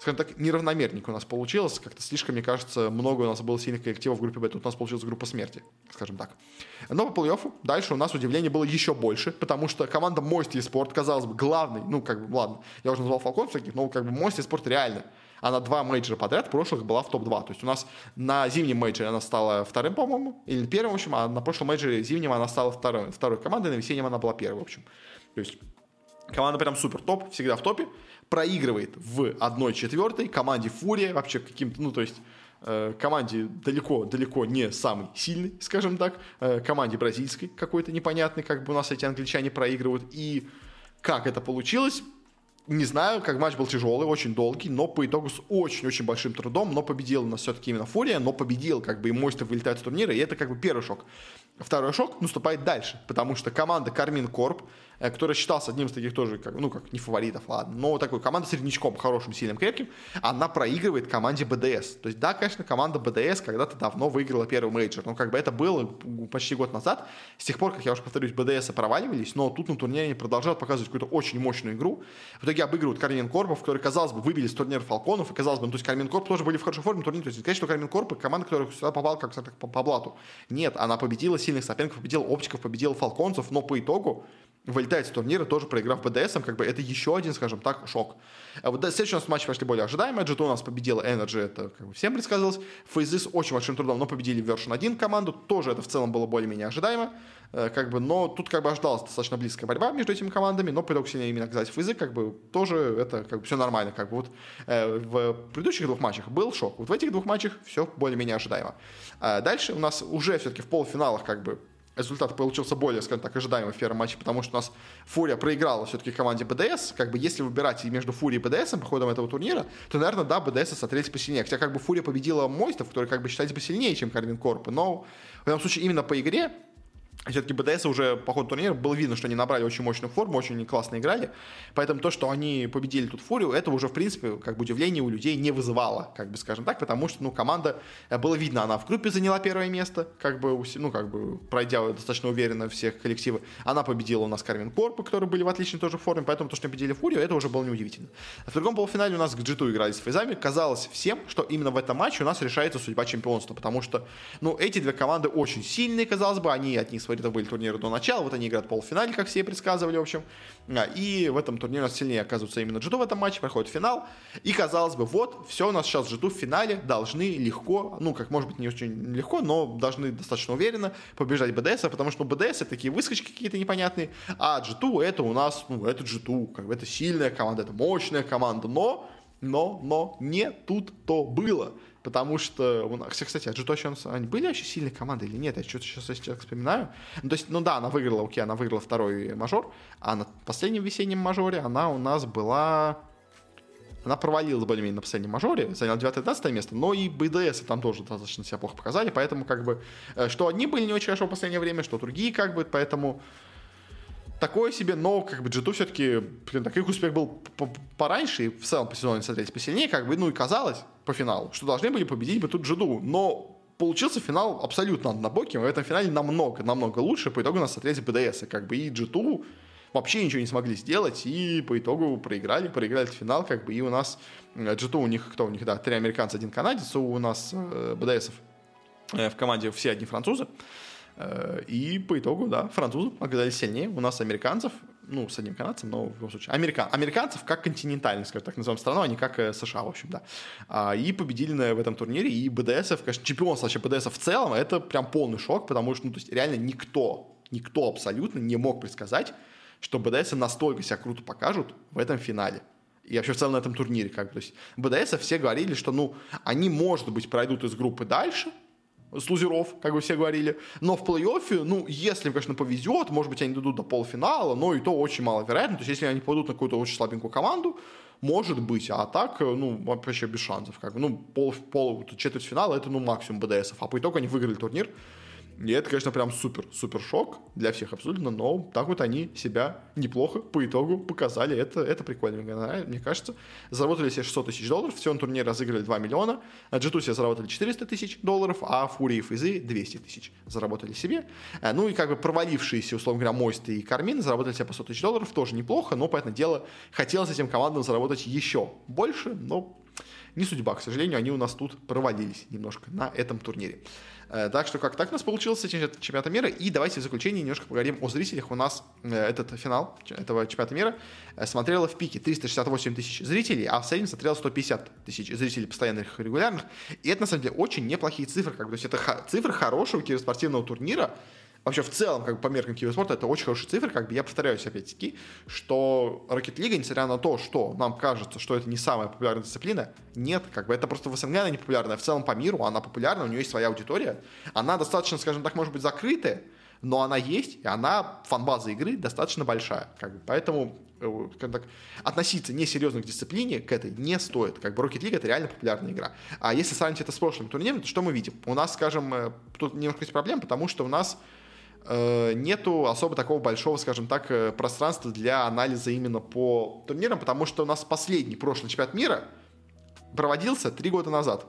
скажем так, неравномерненько у нас получилось. Как-то слишком, мне кажется, много у нас было сильных коллективов в группе Б. Тут у нас получилась группа смерти, скажем так. Но по плей-оффу дальше у нас удивление было еще больше, потому что команда Мости Спорт, казалось бы, главный, ну, как бы, ладно, я уже назвал Фалкон всяких, но как бы Мости Спорт реально она два мейджора подряд прошлых была в топ-2. То есть у нас на зимнем мейджоре она стала вторым, по-моему, или первым, в общем, а на прошлом мейджоре зимнем она стала второй, второй командой, на весеннем она была первой, в общем. То есть команда прям супер топ, всегда в топе, проигрывает в 1/4 команде Фурия, вообще каким-то, ну, то есть э, команде далеко-далеко не самый сильный, скажем так, э, команде бразильской какой-то непонятный, как бы у нас эти англичане проигрывают, и как это получилось, не знаю, как матч был тяжелый, очень долгий, но по итогу с очень-очень большим трудом, но победил нас все-таки именно FURIA, но победил, как бы и Moist вылетает с турнира, и это как бы первый шок. Второй шок наступает дальше, потому что команда Karmine Corp который считался одним из таких тоже, как, ну, как не фаворитов, ладно, но такой команда среднячком, хорошим, сильным, крепким, она проигрывает команде BDS. То есть, да, конечно, команда BDS когда-то давно выиграла первый мейджор, но как бы это было почти год назад. С тех пор, как я уже повторюсь, БДС проваливались, но тут на турнире они продолжают показывать какую-то очень мощную игру. В итоге обыгрывают Кармин Корпов, которые, казалось бы, выбили с турнира Фалконов, и казалось бы, ну, то есть Кармин Корп тоже были в хорошей форме турнире. То есть, что Кармин Корп команда, которая сюда попала как по, по блату. Нет, она победила сильных соперников, победила оптиков, победила фалконцев, но по итогу вылетает с турнира, тоже проиграв БДСом, как бы это еще один, скажем так, шок. А вот следующий у нас матч пошли более ожидаемые. G2 у нас победила Energy, это как бы всем предсказывалось. Фейзы с очень большим трудом, но победили Version 1 команду, тоже это в целом было более-менее ожидаемо. Э, как бы, но тут как бы ожидалась достаточно близкая борьба между этими командами, но итогу сильнее именно оказались Фейзы, как бы тоже это как бы все нормально. Как бы вот э, в предыдущих двух матчах был шок, вот в этих двух матчах все более-менее ожидаемо. А дальше у нас уже все-таки в полуфиналах как бы результат получился более, скажем так, ожидаемый в первом матче, потому что у нас Фурия проиграла все-таки команде БДС. Как бы если выбирать между Фурией и БДС по ходам этого турнира, то, наверное, да, БДС смотрелись посильнее. Хотя как бы Фурия победила Мойстов, которые как бы считались посильнее, чем Карвин Корп. Но в этом случае именно по игре все-таки БДС уже по ходу турнира было видно, что они набрали очень мощную форму, очень классно играли. Поэтому то, что они победили тут Фурию, это уже, в принципе, как бы удивление у людей не вызывало, как бы скажем так, потому что, ну, команда, э, было видно, она в группе заняла первое место, как бы, ну, как бы, пройдя достаточно уверенно всех коллективы. Она победила у нас Карвин Корпа, которые были в отличной тоже форме, поэтому то, что они победили Фурию, это уже было неудивительно. А в другом полуфинале у нас к G2 играли с Фейзами. Казалось всем, что именно в этом матче у нас решается судьба чемпионства, потому что, ну, эти две команды очень сильные, казалось бы, они от них фаворитов были турниры до начала, вот они играют в полуфинале, как все предсказывали, в общем, а, и в этом турнире у нас сильнее оказывается именно Джиту в этом матче, проходит финал, и казалось бы, вот, все у нас сейчас Джиту в финале должны легко, ну, как может быть не очень легко, но должны достаточно уверенно побеждать БДС, потому что БДС это такие выскочки какие-то непонятные, а Джиту это у нас, ну, это Джиту, как бы это сильная команда, это мощная команда, но но, но не тут-то было. Потому что, кстати, а Джитоши, они были вообще сильные команды или нет? Я что-то сейчас, сейчас вспоминаю. Ну, то есть, ну да, она выиграла, окей, она выиграла второй мажор, а на последнем весеннем мажоре она у нас была... Она провалилась более-менее на последнем мажоре, заняла 9-15 место, но и БДС там тоже достаточно себя плохо показали, поэтому как бы, э, что одни были не очень хорошо в последнее время, что другие как бы, поэтому такое себе, но как бы G2 все-таки, блин, таких успех был пораньше, и в целом по сезону смотреть посильнее, как бы, ну и казалось по финалу, что должны были победить бы тут G2, но получился финал абсолютно однобоким, в этом финале намного, намного лучше, по итогу нас смотрели БДС, как бы и G2 вообще ничего не смогли сделать, и по итогу проиграли, проиграли этот финал, как бы, и у нас G2, у них, кто у них, да, три американца, один канадец, у нас э, БДСов э, в команде все одни французы, Э, и по итогу, да, французы оказались сильнее. У нас американцев, ну, с одним канадцем, но в любом случае, американ, американцев как континентальных, скажем так, назовем страну, а не как э, США, в общем, да. А, и победили на, в этом турнире, и БДСов, конечно, чемпионство вообще БДСов в целом, это прям полный шок, потому что, ну, то есть, реально никто, никто абсолютно не мог предсказать, что БДС настолько себя круто покажут в этом финале. И вообще в целом на этом турнире. Как бы. То есть БДС все говорили, что ну, они, может быть, пройдут из группы дальше, с лузеров, как бы все говорили. Но в плей-оффе, ну, если, конечно, повезет, может быть, они дойдут до полуфинала, но и то очень маловероятно. То есть, если они пойдут на какую-то очень слабенькую команду, может быть, а так, ну, вообще без шансов. Как бы, ну, пол, пол, четвертьфинала это, ну, максимум БДСов. А по итогу они выиграли турнир. И это, конечно, прям супер, супер шок для всех абсолютно, но так вот они себя неплохо по итогу показали. Это, это прикольно, мне кажется. Заработали себе 600 тысяч долларов, все на турнире разыграли 2 миллиона. На g себе заработали 400 тысяч долларов, а Фури и Фейзы 200 тысяч заработали себе. Э, ну и как бы провалившиеся, условно говоря, Мойсты и Кармин заработали себе по 100 тысяч долларов, тоже неплохо, но, понятное дело, хотелось этим командам заработать еще больше, но не судьба, к сожалению, они у нас тут провалились немножко на этом турнире. Э, так что как так у нас получился чемпионат мира. И давайте в заключение немножко поговорим о зрителях. У нас э, этот финал этого чемпионата мира э, смотрело в пике 368 тысяч зрителей, а в среднем смотрело 150 тысяч зрителей постоянных и регулярных. И это, на самом деле, очень неплохие цифры. Как бы, то есть это цифры хорошего киберспортивного турнира, вообще в целом, как бы по меркам киберспорта, это очень хорошие цифры, как бы я повторяюсь опять-таки, что Rocket League, несмотря на то, что нам кажется, что это не самая популярная дисциплина, нет, как бы это просто в СНГ она не популярная, в целом по миру она популярна, у нее есть своя аудитория, она достаточно, скажем так, может быть закрытая, но она есть, и она, фан-база игры достаточно большая, как бы, поэтому э, как так, относиться несерьезно к дисциплине, к этой не стоит. Как бы Rocket League это реально популярная игра. А если сравнить это с прошлым турниром, то что мы видим? У нас, скажем, э, тут немножко есть проблем, потому что у нас нету особо такого большого, скажем так, э, пространства для анализа именно по турнирам, потому что у нас последний прошлый чемпионат мира проводился три года назад.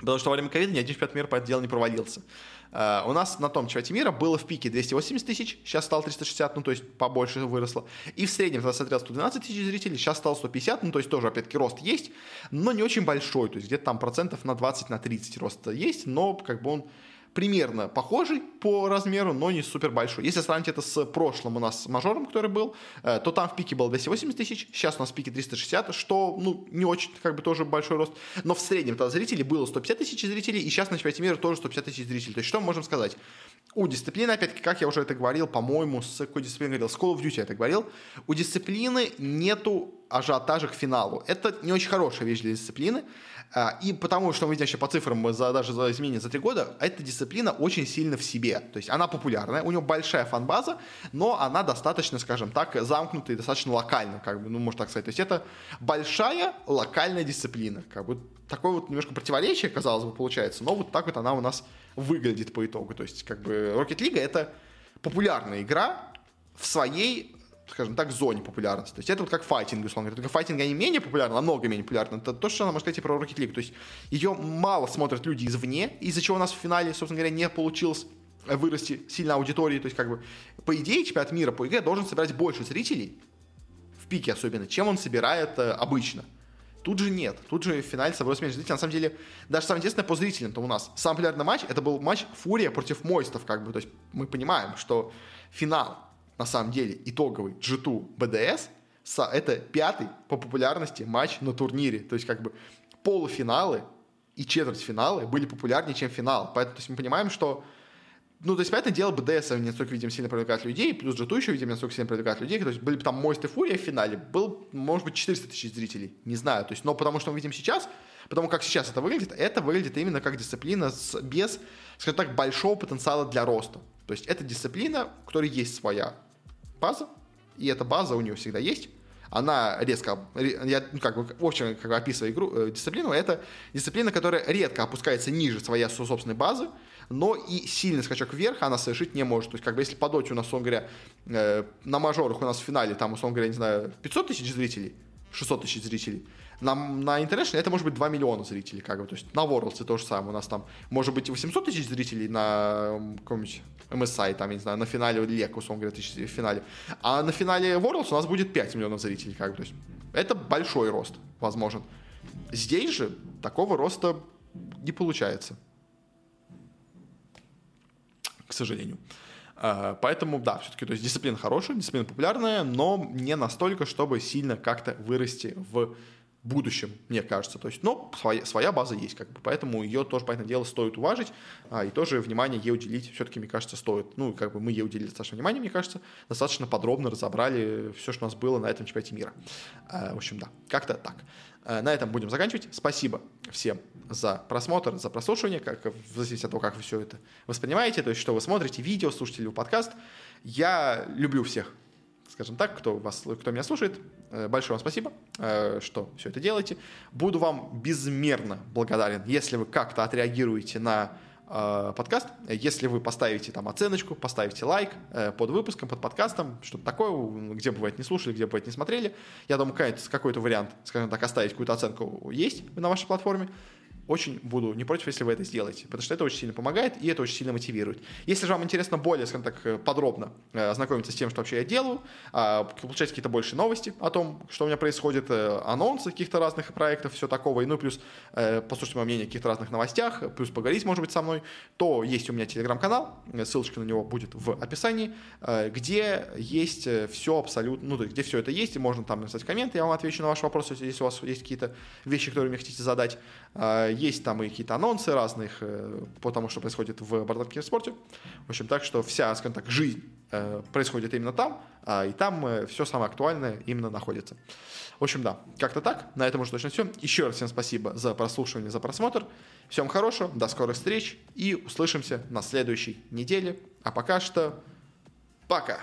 Потому что во время ковида ни один чемпионат мира по этому делу не провалился. Uh, у нас на том чемпионате мира было в пике 280 тысяч, сейчас стало 360, ну то есть побольше выросло. И в среднем тогда смотрел 112 тысяч зрителей, сейчас стало 150, ну то есть тоже опять-таки рост есть, но не очень большой, то есть где-то там процентов на 20, на 30 роста есть, но как бы он примерно похожий по размеру, но не супер большой. Если сравнить это с прошлым у нас мажором, который был, э, то там в пике было 280 тысяч, сейчас у нас в пике 360, что, ну, не очень, как бы, тоже большой рост. Но в среднем тогда зрителей было 150 тысяч зрителей, и сейчас на чемпионате мира тоже 150 тысяч зрителей. То есть, что мы можем сказать? У дисциплины, опять-таки, как я уже это говорил, по-моему, с какой дисциплиной говорил, с Call of Duty я это говорил, у дисциплины нету ажиотажа к финалу. Это не очень хорошая вещь для дисциплины, и потому что мы видим еще по цифрам за, даже за изменения за три года, эта дисциплина очень сильно в себе. То есть она популярная, у нее большая фан-база, но она достаточно, скажем так, замкнутая и достаточно локальная, как бы, ну, можно так сказать. То есть это большая локальная дисциплина. Как бы такое вот немножко противоречие, казалось бы, получается, но вот так вот она у нас выглядит по итогу. То есть как бы Rocket League это популярная игра в своей скажем так, зоне популярности. То есть это вот как файтинг, условно говоря. Только файтинг они менее популярны, намного менее популярны. Это то, что она может сказать и про Rocket League. То есть ее мало смотрят люди извне, из-за чего у нас в финале, собственно говоря, не получилось вырасти сильно аудитории. То есть, как бы, по идее, чемпионат мира по игре должен собирать больше зрителей, в пике особенно, чем он собирает э, обычно. Тут же нет. Тут же в финале собралось меньше зрителей. На самом деле, даже самое интересное по зрителям то у нас. Самый популярный матч, это был матч Фурия против Мойстов, как бы. То есть мы понимаем, что финал, на самом деле, итоговый G2 BDS, это пятый по популярности матч на турнире. То есть, как бы, полуфиналы и четвертьфиналы были популярнее, чем финал. Поэтому то есть, мы понимаем, что ну, то есть, понятное дело, БДС не настолько, видимо, сильно привлекает людей, плюс G2 еще, видимо, не настолько сильно привлекает людей. То есть, были бы там Мост и Фурия в финале, был, может быть, 400 тысяч зрителей, не знаю. То есть, но потому что мы видим сейчас, потому как сейчас это выглядит, это выглядит именно как дисциплина с, без, скажем так, большого потенциала для роста. То есть, это дисциплина, у которой есть своя база, и эта база у нее всегда есть. Она резко, я, ну, как бы, в общем, как бы описывая игру, э, дисциплину, это дисциплина, которая редко опускается ниже своей собственной базы, но и сильный скачок вверх она совершить не может. То есть, как бы, если по доте у нас, условно говоря, э, на мажорах у нас в финале, там, условно говоря, не знаю, 500 тысяч зрителей, 600 тысяч зрителей, на, на International это может быть 2 миллиона зрителей, как бы, то есть на Worlds то же самое, у нас там может быть 800 тысяч зрителей на каком-нибудь MSI, там, я не знаю, на финале Лек, условно говоря, тысяч в финале, а на финале Worlds у нас будет 5 миллионов зрителей, как бы, то есть это большой рост, возможен. Здесь же такого роста не получается к сожалению. А, поэтому, да, все-таки, то есть дисциплина хорошая, дисциплина популярная, но не настолько, чтобы сильно как-то вырасти в будущем, мне кажется. То есть, но своя, своя база есть, как бы, поэтому ее тоже, понятное дело, стоит уважить, а, и тоже внимание ей уделить все-таки, мне кажется, стоит. Ну, как бы мы ей уделили достаточно внимания, мне кажется, достаточно подробно разобрали все, что у нас было на этом чемпионате мира. А, в общем, да, как-то так. А, на этом будем заканчивать. Спасибо всем за просмотр, за прослушивание, как, в зависимости от того, как вы все это воспринимаете, то есть, что вы смотрите, видео, слушаете ли вы подкаст. Я люблю всех скажем так, кто, вас, кто меня слушает. Э, большое вам спасибо, э, что все это делаете. Буду вам безмерно благодарен, если вы как-то отреагируете на э, подкаст. Если вы поставите там оценочку, поставите лайк под выпуском, под подкастом, что-то такое, где бывает не слушали, где бывает не смотрели. Я думаю, какой-то вариант, скажем так, оставить какую-то оценку есть на вашей платформе очень буду не против, если вы это сделаете, потому что это очень сильно помогает и это очень сильно мотивирует. Если же вам интересно более, скажем так, э, подробно э, ознакомиться с тем, что вообще я делаю, а, получать какие-то больше новости о том, что у меня происходит, э, анонсы каких-то разных проектов, все такого, и ну плюс послушать мое мнение о каких-то разных новостях, плюс поговорить, может быть, со мной, то есть у меня телеграм-канал, ссылочка на него будет в описании, где есть все абсолютно, ну, где все это есть, и можно там написать комменты, я вам отвечу на ваши вопросы, если у вас есть какие-то вещи, которые мне хотите задать. Есть там и какие-то анонсы разных э, по тому, что происходит в бардовском спорте. В общем, так что вся, скажем так, жизнь э, происходит именно там, а, и там э, все самое актуальное именно находится. В общем, да, как-то так. На этом уже точно все. Еще раз всем спасибо за прослушивание, за просмотр. Всем хорошего, до скорых встреч и услышимся на следующей неделе. А пока что пока.